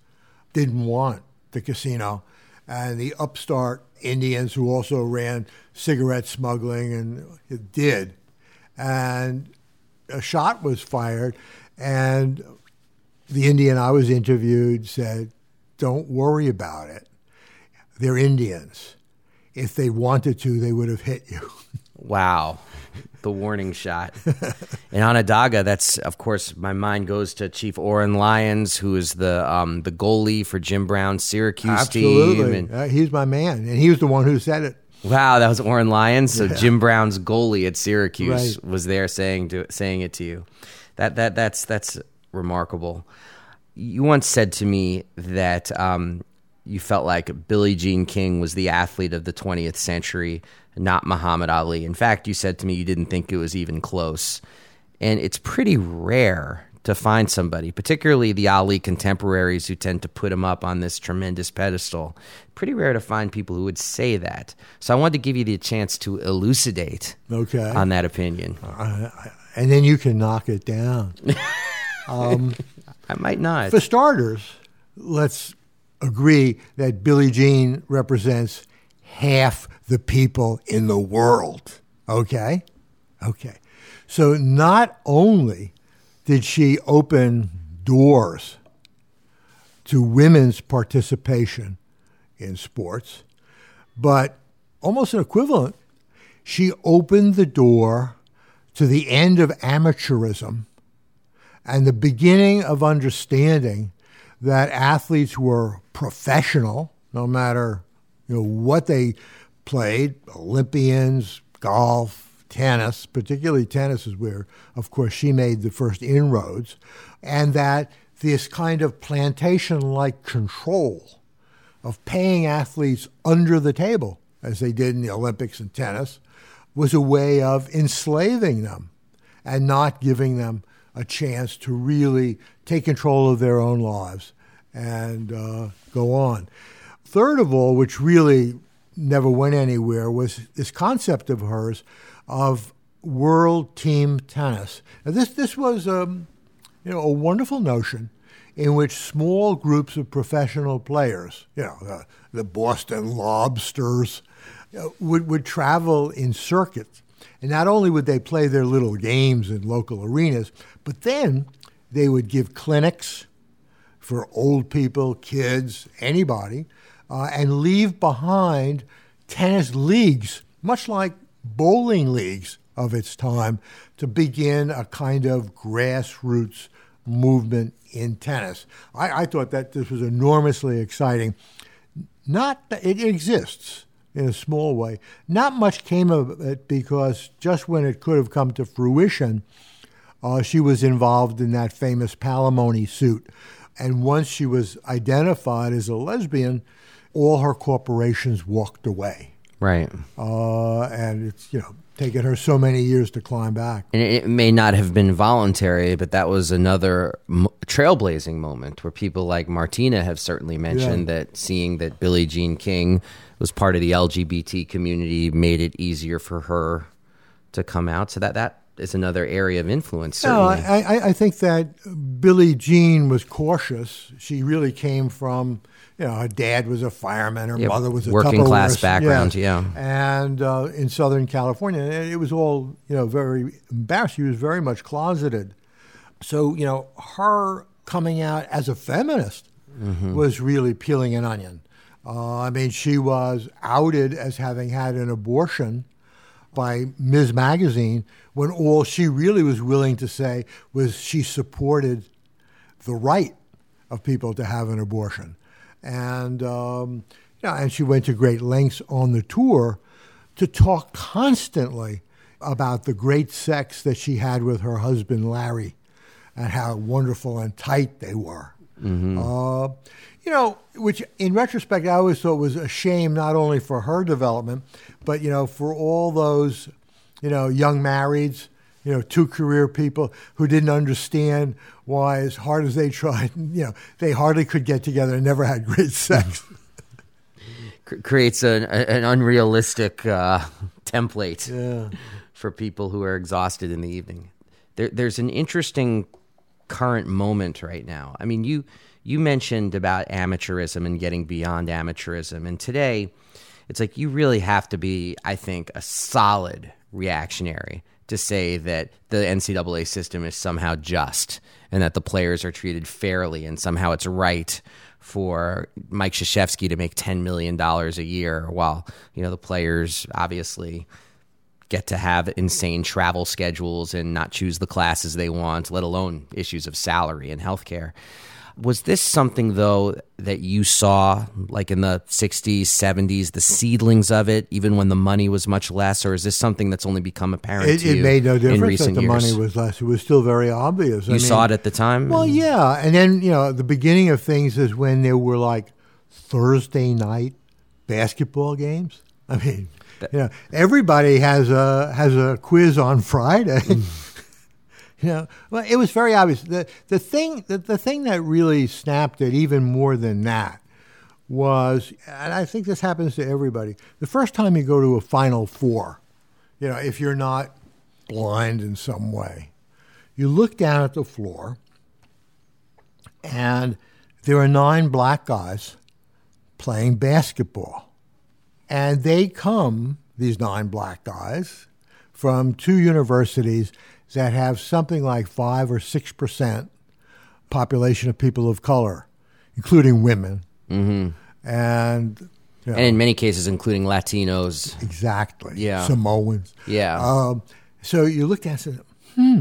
didn't want the casino. And the upstart Indians, who also ran cigarette smuggling, and did. And a shot was fired. And the Indian I was interviewed said, Don't worry about it. They're Indians. If they wanted to, they would have hit you. [LAUGHS] Wow. The warning shot. In Onondaga, that's of course my mind goes to Chief Oren Lyons, who is the um, the goalie for Jim Brown's Syracuse team. Absolutely. And Uh, he's my man. And he was the one who said it. Wow, that was Oren Lyons. So Jim Brown's goalie at Syracuse Right. was there saying to, saying it to you. That that that's that's remarkable. You once said to me that um, you felt like Billie Jean King was the athlete of the 20th century, not Muhammad Ali. In fact, you said to me you didn't think it was even close. And it's pretty rare to find somebody, particularly the Ali contemporaries who tend to put him up on this tremendous pedestal. Pretty rare to find people who would say that. So I wanted to give you the chance to elucidate Okay. on that opinion. and then you can knock it down. [LAUGHS] Um, I might not. For starters, let's agree that Billie Jean represents half the people in the world. Okay? Okay. So not only did she open doors to women's participation in sports, but almost an equivalent, she opened the door to the end of amateurism and the beginning of understanding that athletes were professional, no matter you know what they played, Olympians, golf, tennis, particularly tennis is where, of course, she made the first inroads, and that this kind of plantation-like control of paying athletes under the table, as they did in the Olympics and tennis, was a way of enslaving them and not giving them a chance to really take control of their own lives and uh, go on. Third of all, which really never went anywhere, was this concept of hers of world team tennis. Now, this this was um, you know a wonderful notion in which small groups of professional players, you know, the, the Boston Lobsters, uh, would, would travel in circuits. And not only would they play their little games in local arenas, but then they would give clinics for old people, kids, anybody, uh, and leave behind tennis leagues, much like bowling leagues of its time, to begin a kind of grassroots movement in tennis. I, I thought that this was enormously exciting. Not that it exists in a small way. Not much came of it because just when it could have come to fruition, uh, she was involved in that famous palimony suit. And once she was identified as a lesbian, all her corporations walked away. Right. Uh, and it's, you know, taken her so many years to climb back. And it may not have been voluntary, but that was another m- trailblazing moment where people like Martina have certainly mentioned Yeah. that seeing that Billie Jean King was part of the LGBT community made it easier for her to come out. So that that is another area of influence. No, I, I, I think that Billie Jean was cautious. She really came from, you know, her dad was a fireman, her Yeah, mother was a working class background, yeah. and uh, in Southern California, it was all, you know, very embarrassed. She was very much closeted. So, you know, her coming out as a feminist was really peeling an onion. Uh, I mean, she was outed as having had an abortion by Ms. Magazine when all she really was willing to say was she supported the right of people to have an abortion. And, um, you know, and she went to great lengths on the tour to talk constantly about the great sex that she had with her husband, Larry, and how wonderful and tight they were. Uh, you know, which in retrospect, I always thought was a shame not only for her development, but, you know, for all those, you know, young marrieds, you know, two career people who didn't understand why, as hard as they tried, [LAUGHS] you know, they hardly could get together and never had great sex. [LAUGHS] Creates an, an unrealistic uh, [LAUGHS] template Yeah. for people who are exhausted in the evening. There, there's an interesting current moment right now. I mean, you you mentioned about amateurism and getting beyond amateurism, and today it's like you really have to be, I think, a solid reactionary to say that the NCAA system is somehow just and that the players are treated fairly and somehow it's right for Mike Krzyzewski to make $10 million a year while, you know, the players obviously get to have insane travel schedules and not choose the classes they want, let alone issues of salary and healthcare. Was this something though that you saw like in the 60s, 70s, the seedlings of it, even when the money was much less, or is this something that's only become apparent It, it made no in difference that the years? money was less. It was still very obvious. you saw it at the time. Well, yeah, and then you know the beginning of things is when there were like Thursday night basketball games. I mean, you know, everybody has a has a quiz on Friday. Mm. [LAUGHS] you know, well, it was very obvious. the the thing the, the thing that really snapped it even more than that was, and I think this happens to everybody. The first time you go to a Final Four, you know, if you're not blind in some way, you look down at the floor and there are nine black guys playing basketball. And they come, these nine black guys, from two universities that have something like five or six percent population of people of color, including women. Mm-hmm. And you know, and in many cases, including Latinos. exactly, Yeah. Samoans. Yeah. Um, so you looked at it and said, hmm,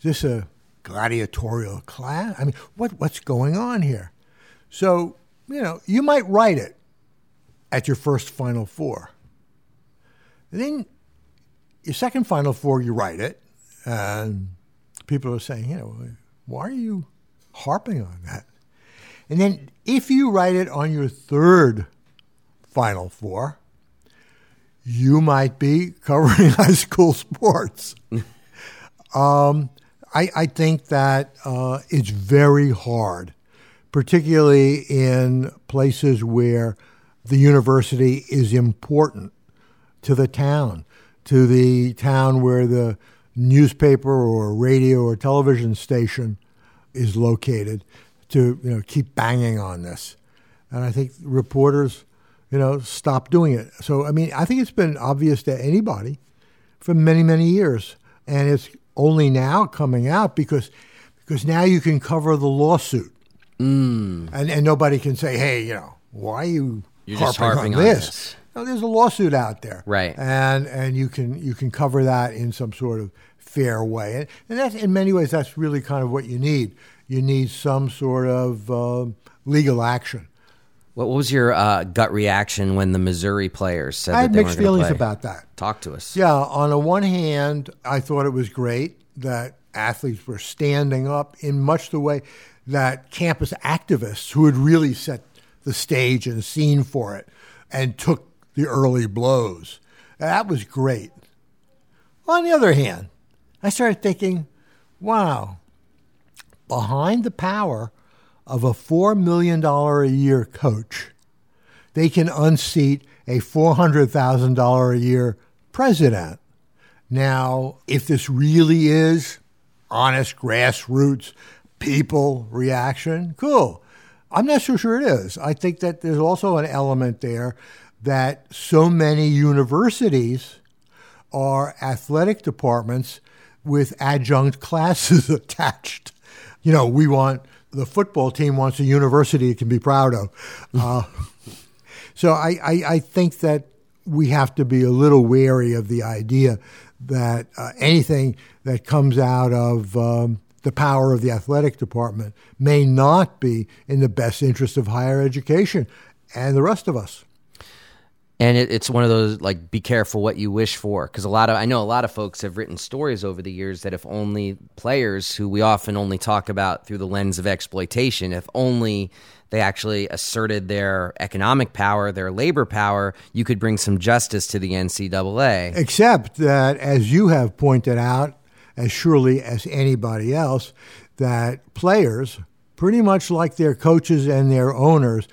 is this a gladiatorial class? I mean, what, what's going on here? So, you know, you might write it at your first Final Four. And then your second Final Four, you write it, and people are saying, you know, why are you harping on that? And then if you write it on your third Final Four, you might be covering [LAUGHS] high school sports. um, I, I think that uh, it's very hard, particularly in places where the university is important to the town, to the town where the newspaper or radio or television station is located, to you know keep banging on this. And I think reporters, you know, stop doing it. So I mean, I think it's been obvious to anybody for many many years, and it's only now coming out because because now you can cover the lawsuit, mm. and and nobody can say, hey, you know, why are you You're harping, harping on on this? this. No, there's a lawsuit out there, Right. And and you can you can cover that in some sort of fair way, and, and that's in many ways that's really kind of what you need. You need some sort of um legal action. What was your uh, gut reaction when the Missouri players said I that had mixed feelings play? about that. Talk to us. Yeah, on the one hand, I thought it was great that athletes were standing up in much the way that campus activists who had really set the stage and scene for it and took the early blows. That was great. On the other hand, I started thinking, wow, behind the power of a $4 million a year coach, they can unseat a $400,000 a year president. Now, if this really is honest grassroots people reaction, cool. I'm not so sure it is. I think that there's also an element there that so many universities are athletic departments with adjunct classes [LAUGHS] attached. You know, we want the football team wants a university it can be proud of. Uh, [LAUGHS] so I, I, I think that we have to be a little wary of the idea that uh, anything that comes out of um, the power of the athletic department may not be in the best interest of higher education and the rest of us. And it, it's one of those like be careful what you wish for because a lot of i know a lot of folks have written stories over the years that if only players who we often only talk about through the lens of exploitation if only they actually asserted their economic power their labor power you could bring some justice to the ncaa Except that, as you have pointed out, as surely as anybody else, that players, pretty much like their coaches and their owners,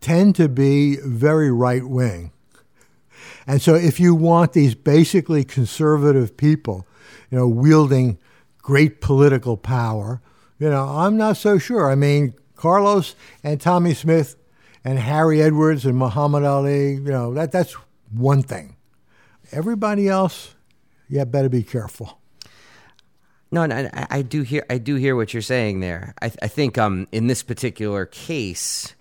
tend to be very right wing. And so, if you want these basically conservative people, you know, wielding great political power, you know, I'm not so sure. I mean, Carlos and Tommie Smith and Harry Edwards and Muhammad Ali, you know, that that's one thing. Everybody else, yeah, better be careful. No, and I, I do hear I do hear what you're saying there. I, I think um, in this particular case,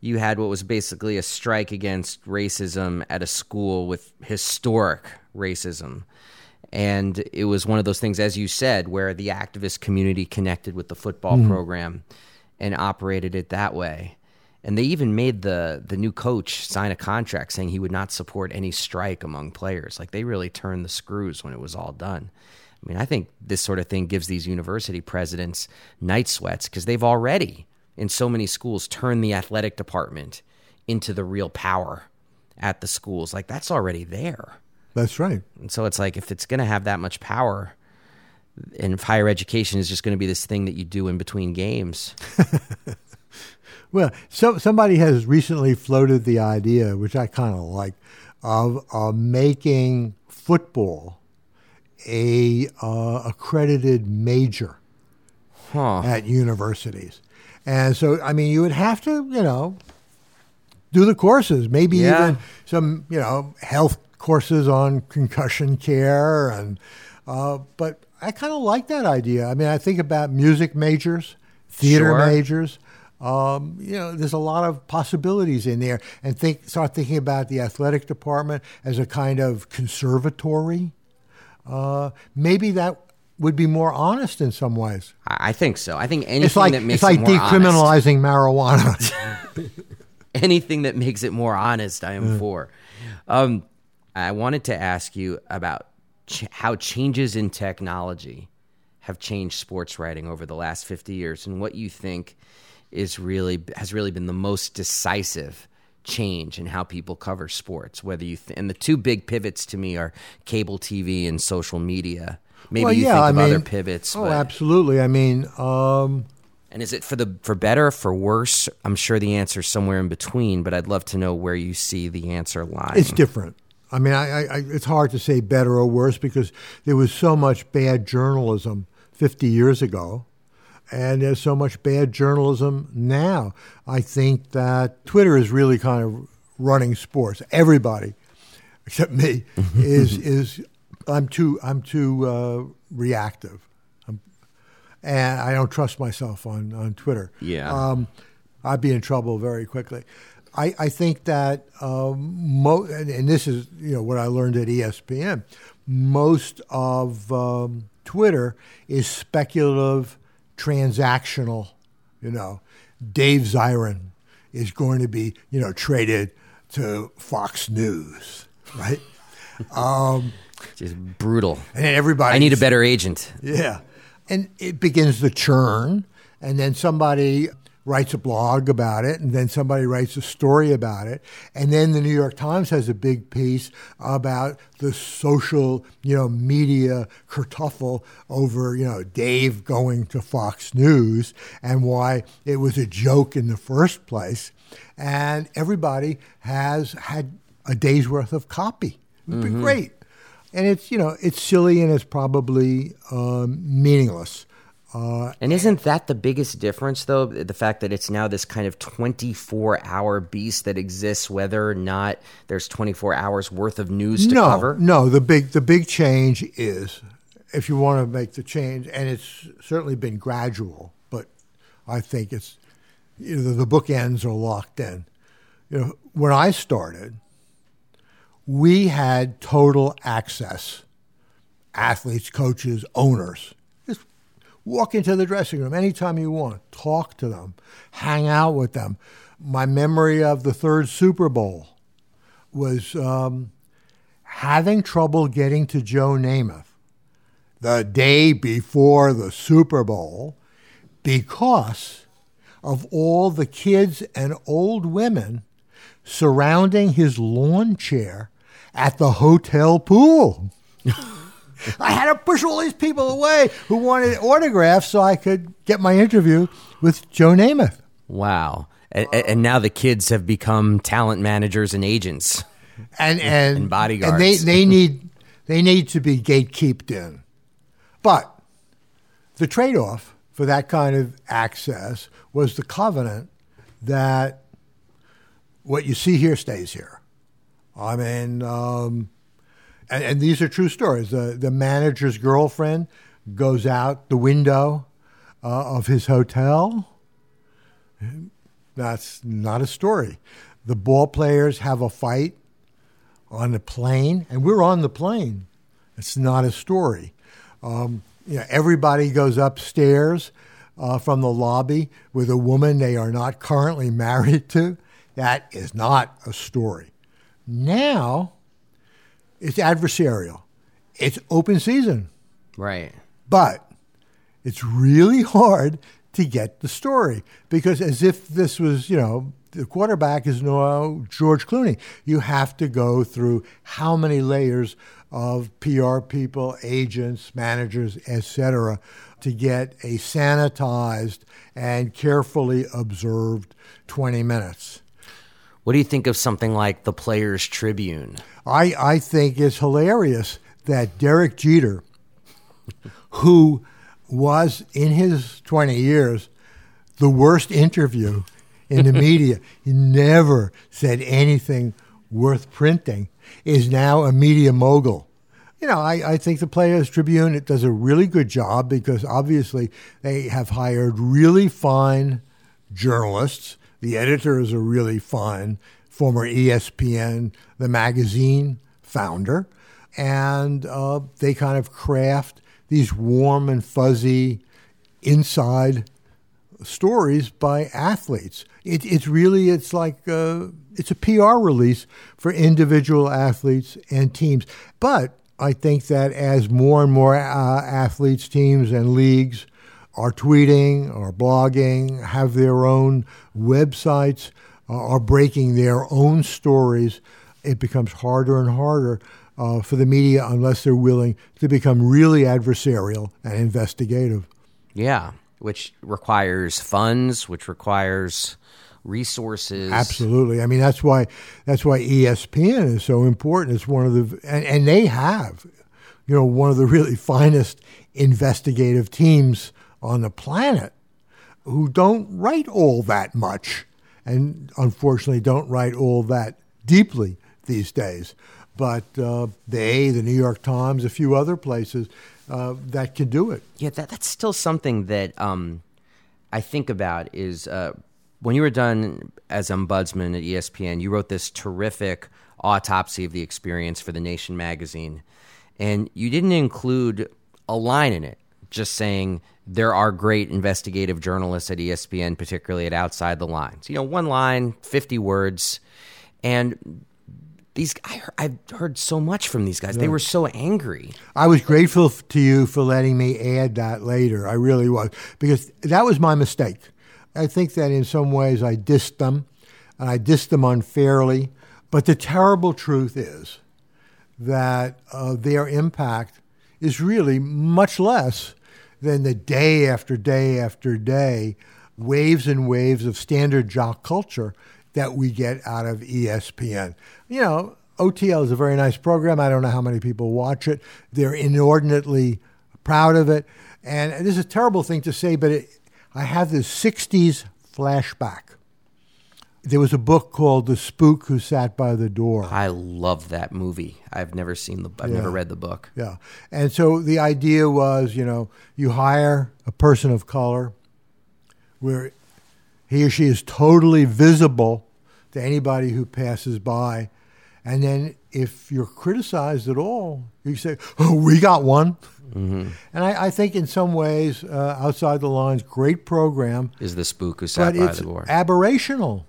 you had what was basically a strike against racism at a school with historic racism, and it was one of those things, as you said, where the activist community connected with the football hmm. program, and operated it that way. And they even made the the new coach sign a contract saying he would not support any strike among players. Like they really turned the screws when it was all done. I mean, I think this sort of thing gives these university presidents night sweats because they've already, in so many schools, turn the athletic department into the real power at the schools. Like that's already there. That's right. And so it's like if it's going to have that much power, and if higher education is just going to be this thing that you do in between games. [LAUGHS] well, so somebody has recently floated the idea, which I kind of like, of uh, making football a uh, accredited major Huh. at universities. And so, I mean, you would have to, you know, do the courses, maybe Yeah. even some, you know, health courses on concussion care. And, uh, but I kind of like that idea. I mean, I think about music majors, theater Sure. majors. Um, you know, there's a lot of possibilities in there, and think start thinking about the athletic department as a kind of conservatory. Uh, maybe that would be more honest in some ways. I think so. I think anything It's like that makes it's like it more honest, It's like decriminalizing marijuana. [LAUGHS] [LAUGHS] anything that makes it more honest, I am for. Um, I wanted to ask you about ch- how changes in technology have changed sports writing over the last 50 years and what you think is really has really been the most decisive change in how people cover sports whether you th- and the two big pivots to me are cable TV and social media maybe well, you yeah, think I of mean, other pivots Oh, but- absolutely. I mean, um, and is it for the for better or for worse i'm sure the answer is somewhere in between but i'd love to know where you see the answer lying it's different. I mean, I, I, I- it's hard to say better or worse because there was so much bad journalism 50 years ago, and there's so much bad journalism now. I think that Twitter is really kind of running sports. Everybody, except me, [LAUGHS] is is I'm too I'm too uh, reactive, I'm, and I don't trust myself on on Twitter. Yeah. um, I'd be in trouble very quickly. I, I think that um, mo- and, and this is you know what I learned at ESPN. Most of um, Twitter is speculative, transactional. You know, Dave Zirin is going to be you know traded to Fox News, right? [LAUGHS] um, just brutal and everybody i need a better agent yeah. And it begins the churn, and then somebody writes a blog about it, and then somebody writes a story about it, and then the New York Times has a big piece about the social, you know, media kerfuffle over, you know, Dave going to Fox News and why it was a joke in the first place. And everybody has had a day's worth of copy. It's been mm-hmm. great and it's you know it's silly and it's probably um, meaningless. Uh, and isn't that the biggest difference though the fact that it's now this kind of 24 hour beast that exists whether or not there's 24 hours worth of news to no, cover no. The big the big change is if you want to make the change, and it's certainly been gradual, but I think it's you know, the bookends are locked in. You know, when I started, we had total access. Athletes, coaches, owners. Just walk into the dressing room anytime you want, talk to them, hang out with them. My memory of the third Super Bowl was um, having trouble getting to Joe Namath the day before the Super Bowl because of all the kids and old women surrounding his lawn chair at the hotel pool. [LAUGHS] I had to push all these people away who wanted autographs so I could get my interview with Joe Namath. wow and, and now the kids have become talent managers and agents and and, And bodyguards. And they, they need they need to be gatekeeped in. But the trade off for that kind of access was the covenant that what you see here stays here. I mean, um, and, and these are true stories. The the manager's girlfriend goes out the window uh, of his hotel. That's not a story. The ball players have a fight on the plane, and we're on the plane. It's not a story. Um, you know, everybody goes upstairs uh, from the lobby with a woman they are not currently [LAUGHS] married to. That is not a story. Now, it's adversarial. It's open season. Right. But it's really hard to get the story because as if this was, you know, the quarterback is now George Clooney. You have to go through how many layers of PR people, agents, managers, etc., to get a sanitized and carefully observed 20 minutes. What do you think of something like the Players Tribune? I, I think it's hilarious that Derek Jeter, who was in his 20 years the worst interview in the [LAUGHS] media, he never said anything worth printing, is now a media mogul. You know, I, I think the Players Tribune it does a really good job because obviously they have hired really fine journalists. The editor is a really fine former ESPN, the magazine founder, and uh, they kind of craft these warm and fuzzy inside stories by athletes. It, it's really it's like uh, it's a PR release for individual athletes and teams. But I think that as more and more uh, athletes, teams, and leagues are tweeting or blogging, have their own websites, uh, are breaking their own stories, it becomes harder and harder uh, for the media unless they're willing to become really adversarial and investigative. Yeah, which requires funds, which requires resources. Absolutely. I mean, that's why that's why ESPN is so important. It's one of the and, and they have, you know, one of the really [LAUGHS] finest investigative teams on the planet who don't write all that much and unfortunately don't write all that deeply these days. But uh, they, the New York Times, a few other places uh, that can do it. Yeah, that, that's still something that um, I think about is uh, when you were done as ombudsman at ESPN, you wrote this terrific autopsy of the experience for The Nation magazine. And you didn't include a line in it just saying there are great investigative journalists at ESPN, particularly at Outside the Lines. You know, one line, 50 words. And these I, I've heard so much from these guys. They were so angry. I was grateful to you for letting me add that later. I really was because that was my mistake. I think that in some ways I dissed them, and I dissed them unfairly. But the terrible truth is that uh, their impact is really much less than the day after day after day waves and waves of standard jock culture that we get out of ESPN. You know, OTL is a very nice program. I don't know how many people watch it. They're inordinately proud of it. And this is a terrible thing to say, but it, I have this 60s flashback. There was a book called The Spook Who Sat by the Door. I love that movie. I've never seen the I've Yeah. never read the book. Yeah. And so the idea was, you know, you hire a person of color where he or she is totally visible to anybody who passes by. And then if you're criticized at all, you say, oh, we got one. And I, I think in some ways, uh, Outside the Lines, great program, Is the spook who sat by the door. aberrational.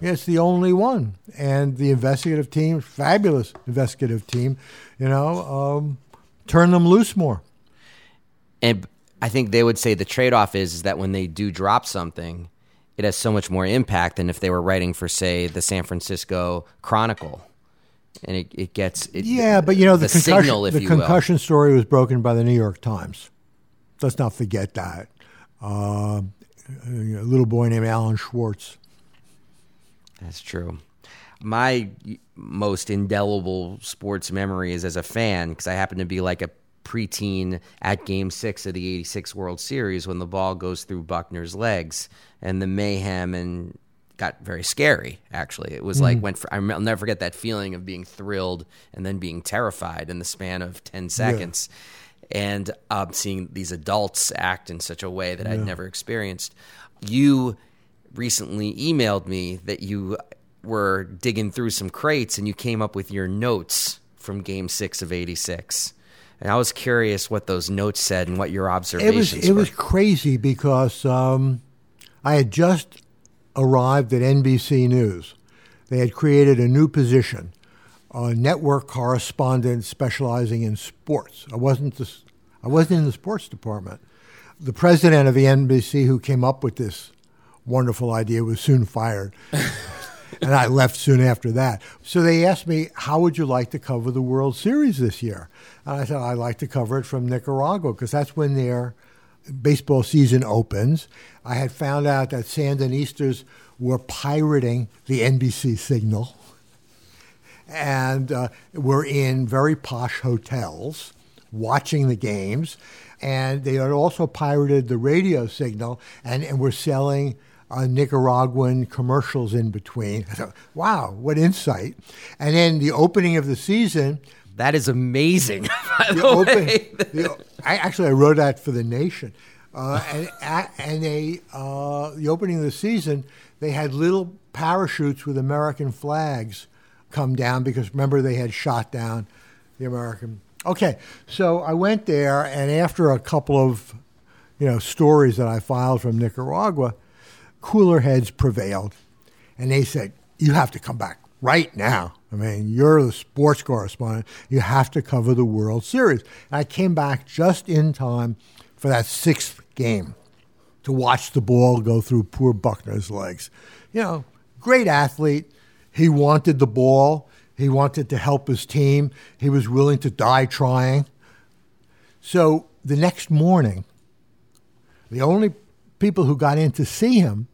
It's the only one. And the investigative team, fabulous investigative team, you know, um, turn them loose more. and I think they would say the trade off is, is that when they do drop something, it has so much more impact than if they were writing for, say, the San Francisco Chronicle. And it, it gets it, Yeah, but you know the, the concussion, signal, if the you will. concussion story was broken by the New York Times. Let's not forget that. Uh, a little boy named Alan Schwarz. That's true. My most indelible sports memory is as a fan because I happen to be like a preteen at Game Six of the '86 World Series when the ball goes through Buckner's legs and the mayhem and got very scary. Actually, it was like went. For, I'll never forget that feeling of being thrilled and then being terrified in the span of ten seconds. And um, seeing these adults act in such a way that I'd never experienced. You recently emailed me that you were digging through some crates and you came up with your notes from game six of 86. And I was curious what those notes said and what your observations. It was it were. was crazy because um, I had just arrived at NBC News. They had created a new position, a network correspondent specializing in sports. I wasn't the, I wasn't in the sports department. The president of the NBC who came up with this wonderful idea was soon fired. [LAUGHS] and I left soon after that. So they asked me, How would you like to cover the World Series this year? And I said, I'd like to cover it from Nicaragua because that's when their baseball season opens. I had found out that Sandinistas were pirating the NBC signal and uh, were in very posh hotels watching the games. And they had also pirated the radio signal and, and were selling uh, Nicaraguan commercials in between. I thought, wow, what insight. And then the opening of the season, that is amazing. [LAUGHS] The, the open, the, I actually I wrote that for the Nation, uh, and and they uh, the opening of the season they had little parachutes with American flags come down because remember they had shot down the American. Okay, so I went there, and after a couple of you know stories that I filed from Nicaragua, cooler heads prevailed, and they said you have to come back right now. I mean, you're the sports correspondent. You have to cover the World Series. And I came back just in time for that sixth game to watch the ball go through poor Buckner's legs. You know, great athlete. He wanted the ball. He wanted to help his team. He was willing to die trying. So the next morning, the only people who got in to see him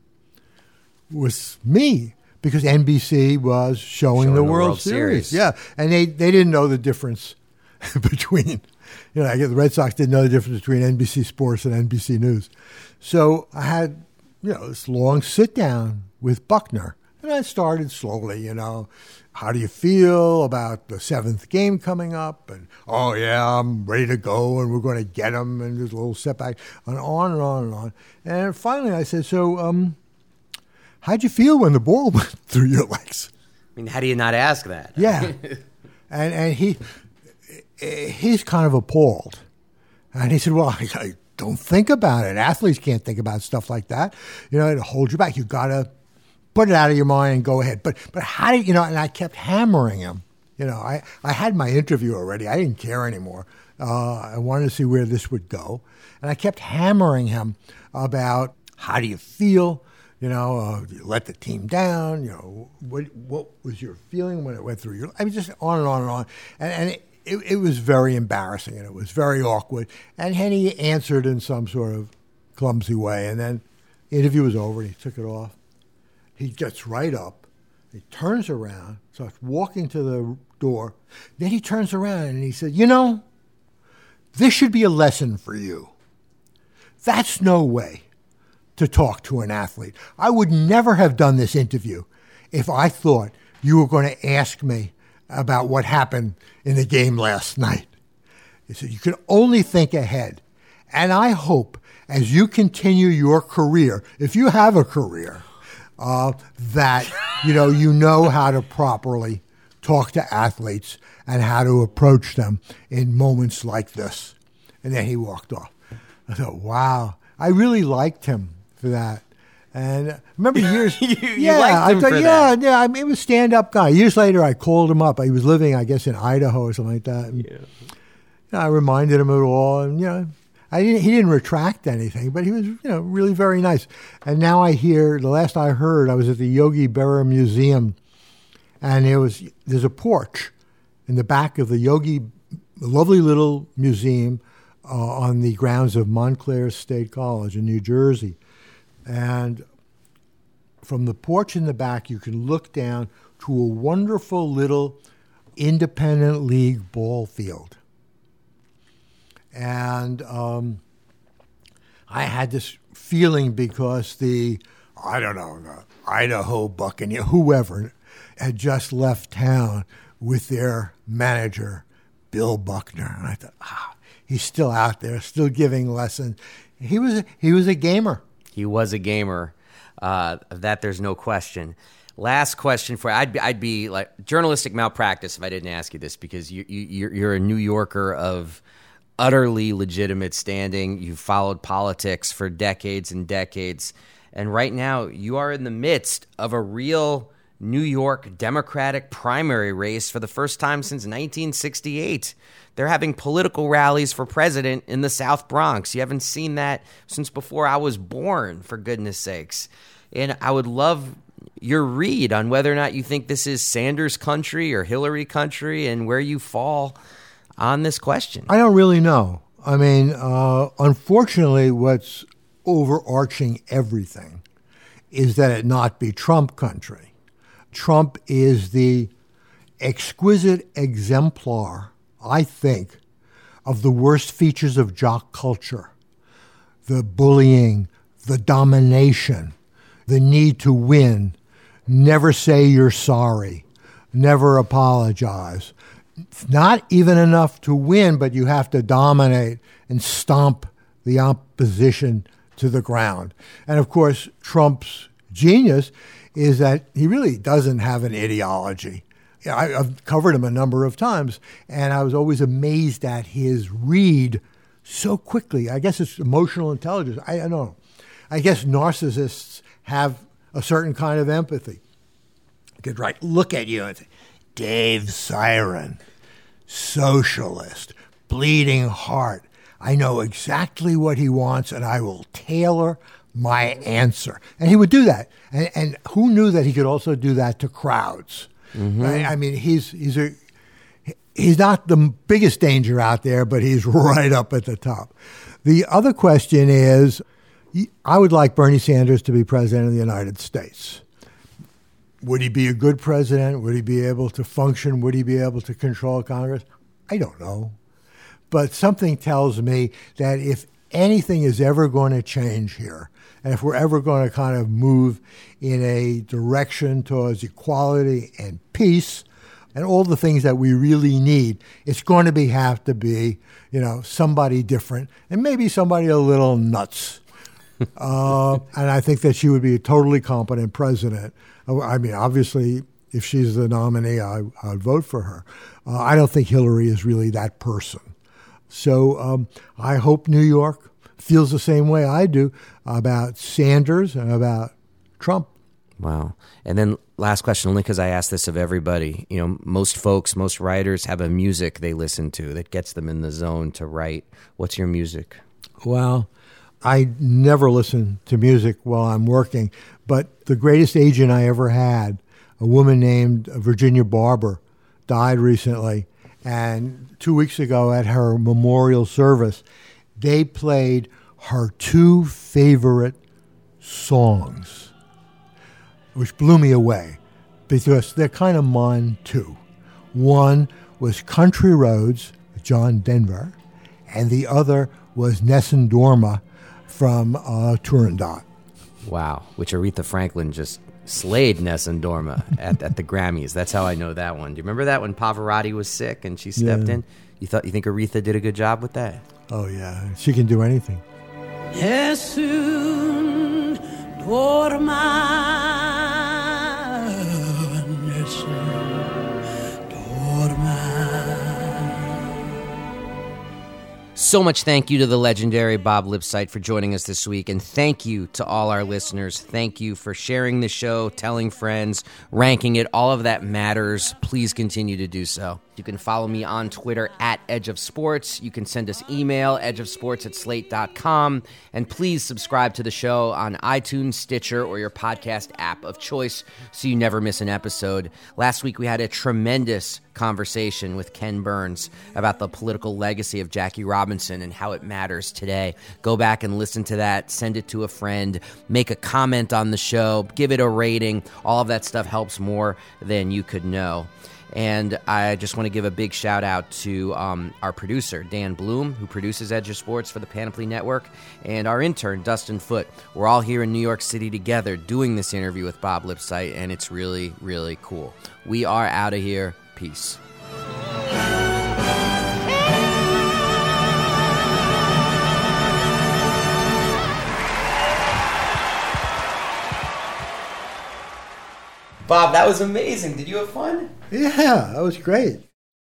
was me because NBC was showing, Showing the, World, World Series. Series. Yeah, and they, they didn't know the difference [LAUGHS] between, you know, I guess the Red Sox didn't know the difference between NBC Sports and NBC News. So I had, you know, this long sit down with Buckner. And I started slowly, you know, how do you feel about the seventh game coming up? And, oh, yeah, I'm ready to go and we're going to get him. And there's a little setback, and on and on and on. And finally I said, so, um, how'd you feel when the ball [LAUGHS] went through your legs? I mean, how do you not ask that? Yeah. [LAUGHS] and and he he's kind of appalled. And he said, Well, I, I don't think about it. Athletes can't think about stuff like that. You know, it holds you back. You gotta put it out of your mind and go ahead. But but how do you know, and I kept hammering him. You know, I, I had my interview already. I didn't care anymore. Uh, I wanted to see where this would go. And I kept hammering him about how do you feel? You know, uh, you let the team down. You know, what what was your feeling when it went through your? I mean, just on and on and on, and, and it, it, it was very embarrassing and it was very awkward. And Henny answered in some sort of clumsy way, and then the interview was over, and he took it off. He gets right up, he turns around, starts walking to the door. Then he turns around and he said, "You know, this should be a lesson for you. That's no way." To talk to an athlete. I would never have done this interview if I thought you were going to ask me about what happened in the game last night. He said, You can only think ahead. And I hope as you continue your career, if you have a career, uh, that you know you know how to properly talk to athletes and how to approach them in moments like this. And then he walked off. I thought, wow, I really liked him for that. And I remember years, [LAUGHS] You- you yeah, liked I thought, yeah, that. yeah. I mean, he was a stand-up guy. Years later, I called him up. He was living, I guess, in Idaho or something like that. And, you know, I reminded him of it all, and you know, I didn't. He didn't retract anything, but he was, you know, really very nice. And now I hear the last I heard, I was at the Yogi Berra Museum, and there was there's a porch in the back of the Yogi, lovely little museum uh, on the grounds of Montclair State College in New Jersey, and from the porch in the back, you can look down to a wonderful little independent league ball field. And um, I had this feeling because the, I don't know, the Idaho Buccaneer, whoever, had just left town with their manager, Bill Buckner. And I thought, ah, he's still out there, still giving lessons. He was, he was a gamer. He was a gamer. Uh, that there's no question. Last question for. I'd be, I'd be like journalistic malpractice if I didn't ask you this because you, you you're a New Yorker of utterly legitimate standing. You've followed politics for decades and decades, and right now you are in the midst of a real New York Democratic primary race for the first time since 1968. They're having political rallies for president in the South Bronx. You haven't seen that since before I was born, for goodness sakes. And I would love your read on whether or not you think this is Sanders country or Hillary country and where you fall on this question. I don't really know. I mean, uh, unfortunately, what's overarching everything is that it not be Trump country. Trump is the exquisite exemplar, I think, of the worst features of jock culture the bullying, the domination, the need to win, never say you're sorry, never apologize. It's not even enough to win, but you have to dominate and stomp the opposition to the ground. And of course, Trump's genius is that he really doesn't have an ideology. I've covered him a number of times, and I was always amazed at his read so quickly. I guess it's emotional intelligence. I, I don't know. I guess narcissists have a certain kind of empathy. I could write, look at you and say, Dave Zirin, socialist, bleeding heart. I know exactly what he wants and I will tailor my answer. And he would do that. And, and who knew that he could also do that to crowds? Mm-hmm. Right? I mean, he's, he's, a, he's not the biggest danger out there, but he's [LAUGHS] right up at the top. The other question is I would like Bernie Sanders to be president of the United States. Would he be a good president? Would he be able to function? Would he be able to control Congress? I don't know. But something tells me that if anything is ever going to change here, and if we're ever going to kind of move in a direction towards equality and peace and all the things that we really need, it's going to be have to be, you know, somebody different and maybe somebody a little nuts [LAUGHS] uh, and I think that she would be a totally competent president. Uh, I mean, obviously, if she's the nominee, I, would vote for her. Uh, I don't think Hillary is really that person. So um, I hope New York feels the same way I do about Sanders and about Trump. Wow. And then last question, only because I ask this of everybody. You know, most folks, most writers have a music they listen to that gets them in the zone to write. What's your music? Well, I never listen to music while I'm working, but the greatest agent I ever had, a woman named Virginia Barber, died recently. And two weeks ago at her memorial service, they played her two favorite songs, which blew me away because they're kind of mine too. One was Country Roads, John Denver, and the other was Nessun Dorma from uh, Turandot. Wow, which Aretha Franklin just slayed Nessun Dorma at, at the Grammys. That's how I know that one. Do you remember that when Pavarotti was sick and she stepped yeah. in? You thought you think Aretha did a good job with that? Oh yeah, she can do anything. Nessun Dorma. So much thank you to the legendary Bob Lipsyte for joining us this week. And thank you to all our listeners. Thank you for sharing the show, telling friends, ranking it. All of that matters. Please continue to do so. You can follow me on Twitter at Edge of Sports. You can send us email, edgeofsports at slate.com. And please subscribe to the show on iTunes, Stitcher, or your podcast app of choice so you never miss an episode. Last week we had a tremendous conversation with Ken Burns about the political legacy of Jackie Robinson and how it matters today. Go back and listen to that, send it to a friend, make a comment on the show, give it a rating. All of that stuff helps more than you could know. And I just want to give a big shout out to um, our producer, Dan Bloom, who produces Edge of Sports for the Panoply Network, and our intern, Dustin Foote. We're all here in New York City together doing this interview with Bob Lipsyte, and it's really, really cool. We are out of here. Peace. Bob, that was amazing. Did you have fun? Yeah, that was great.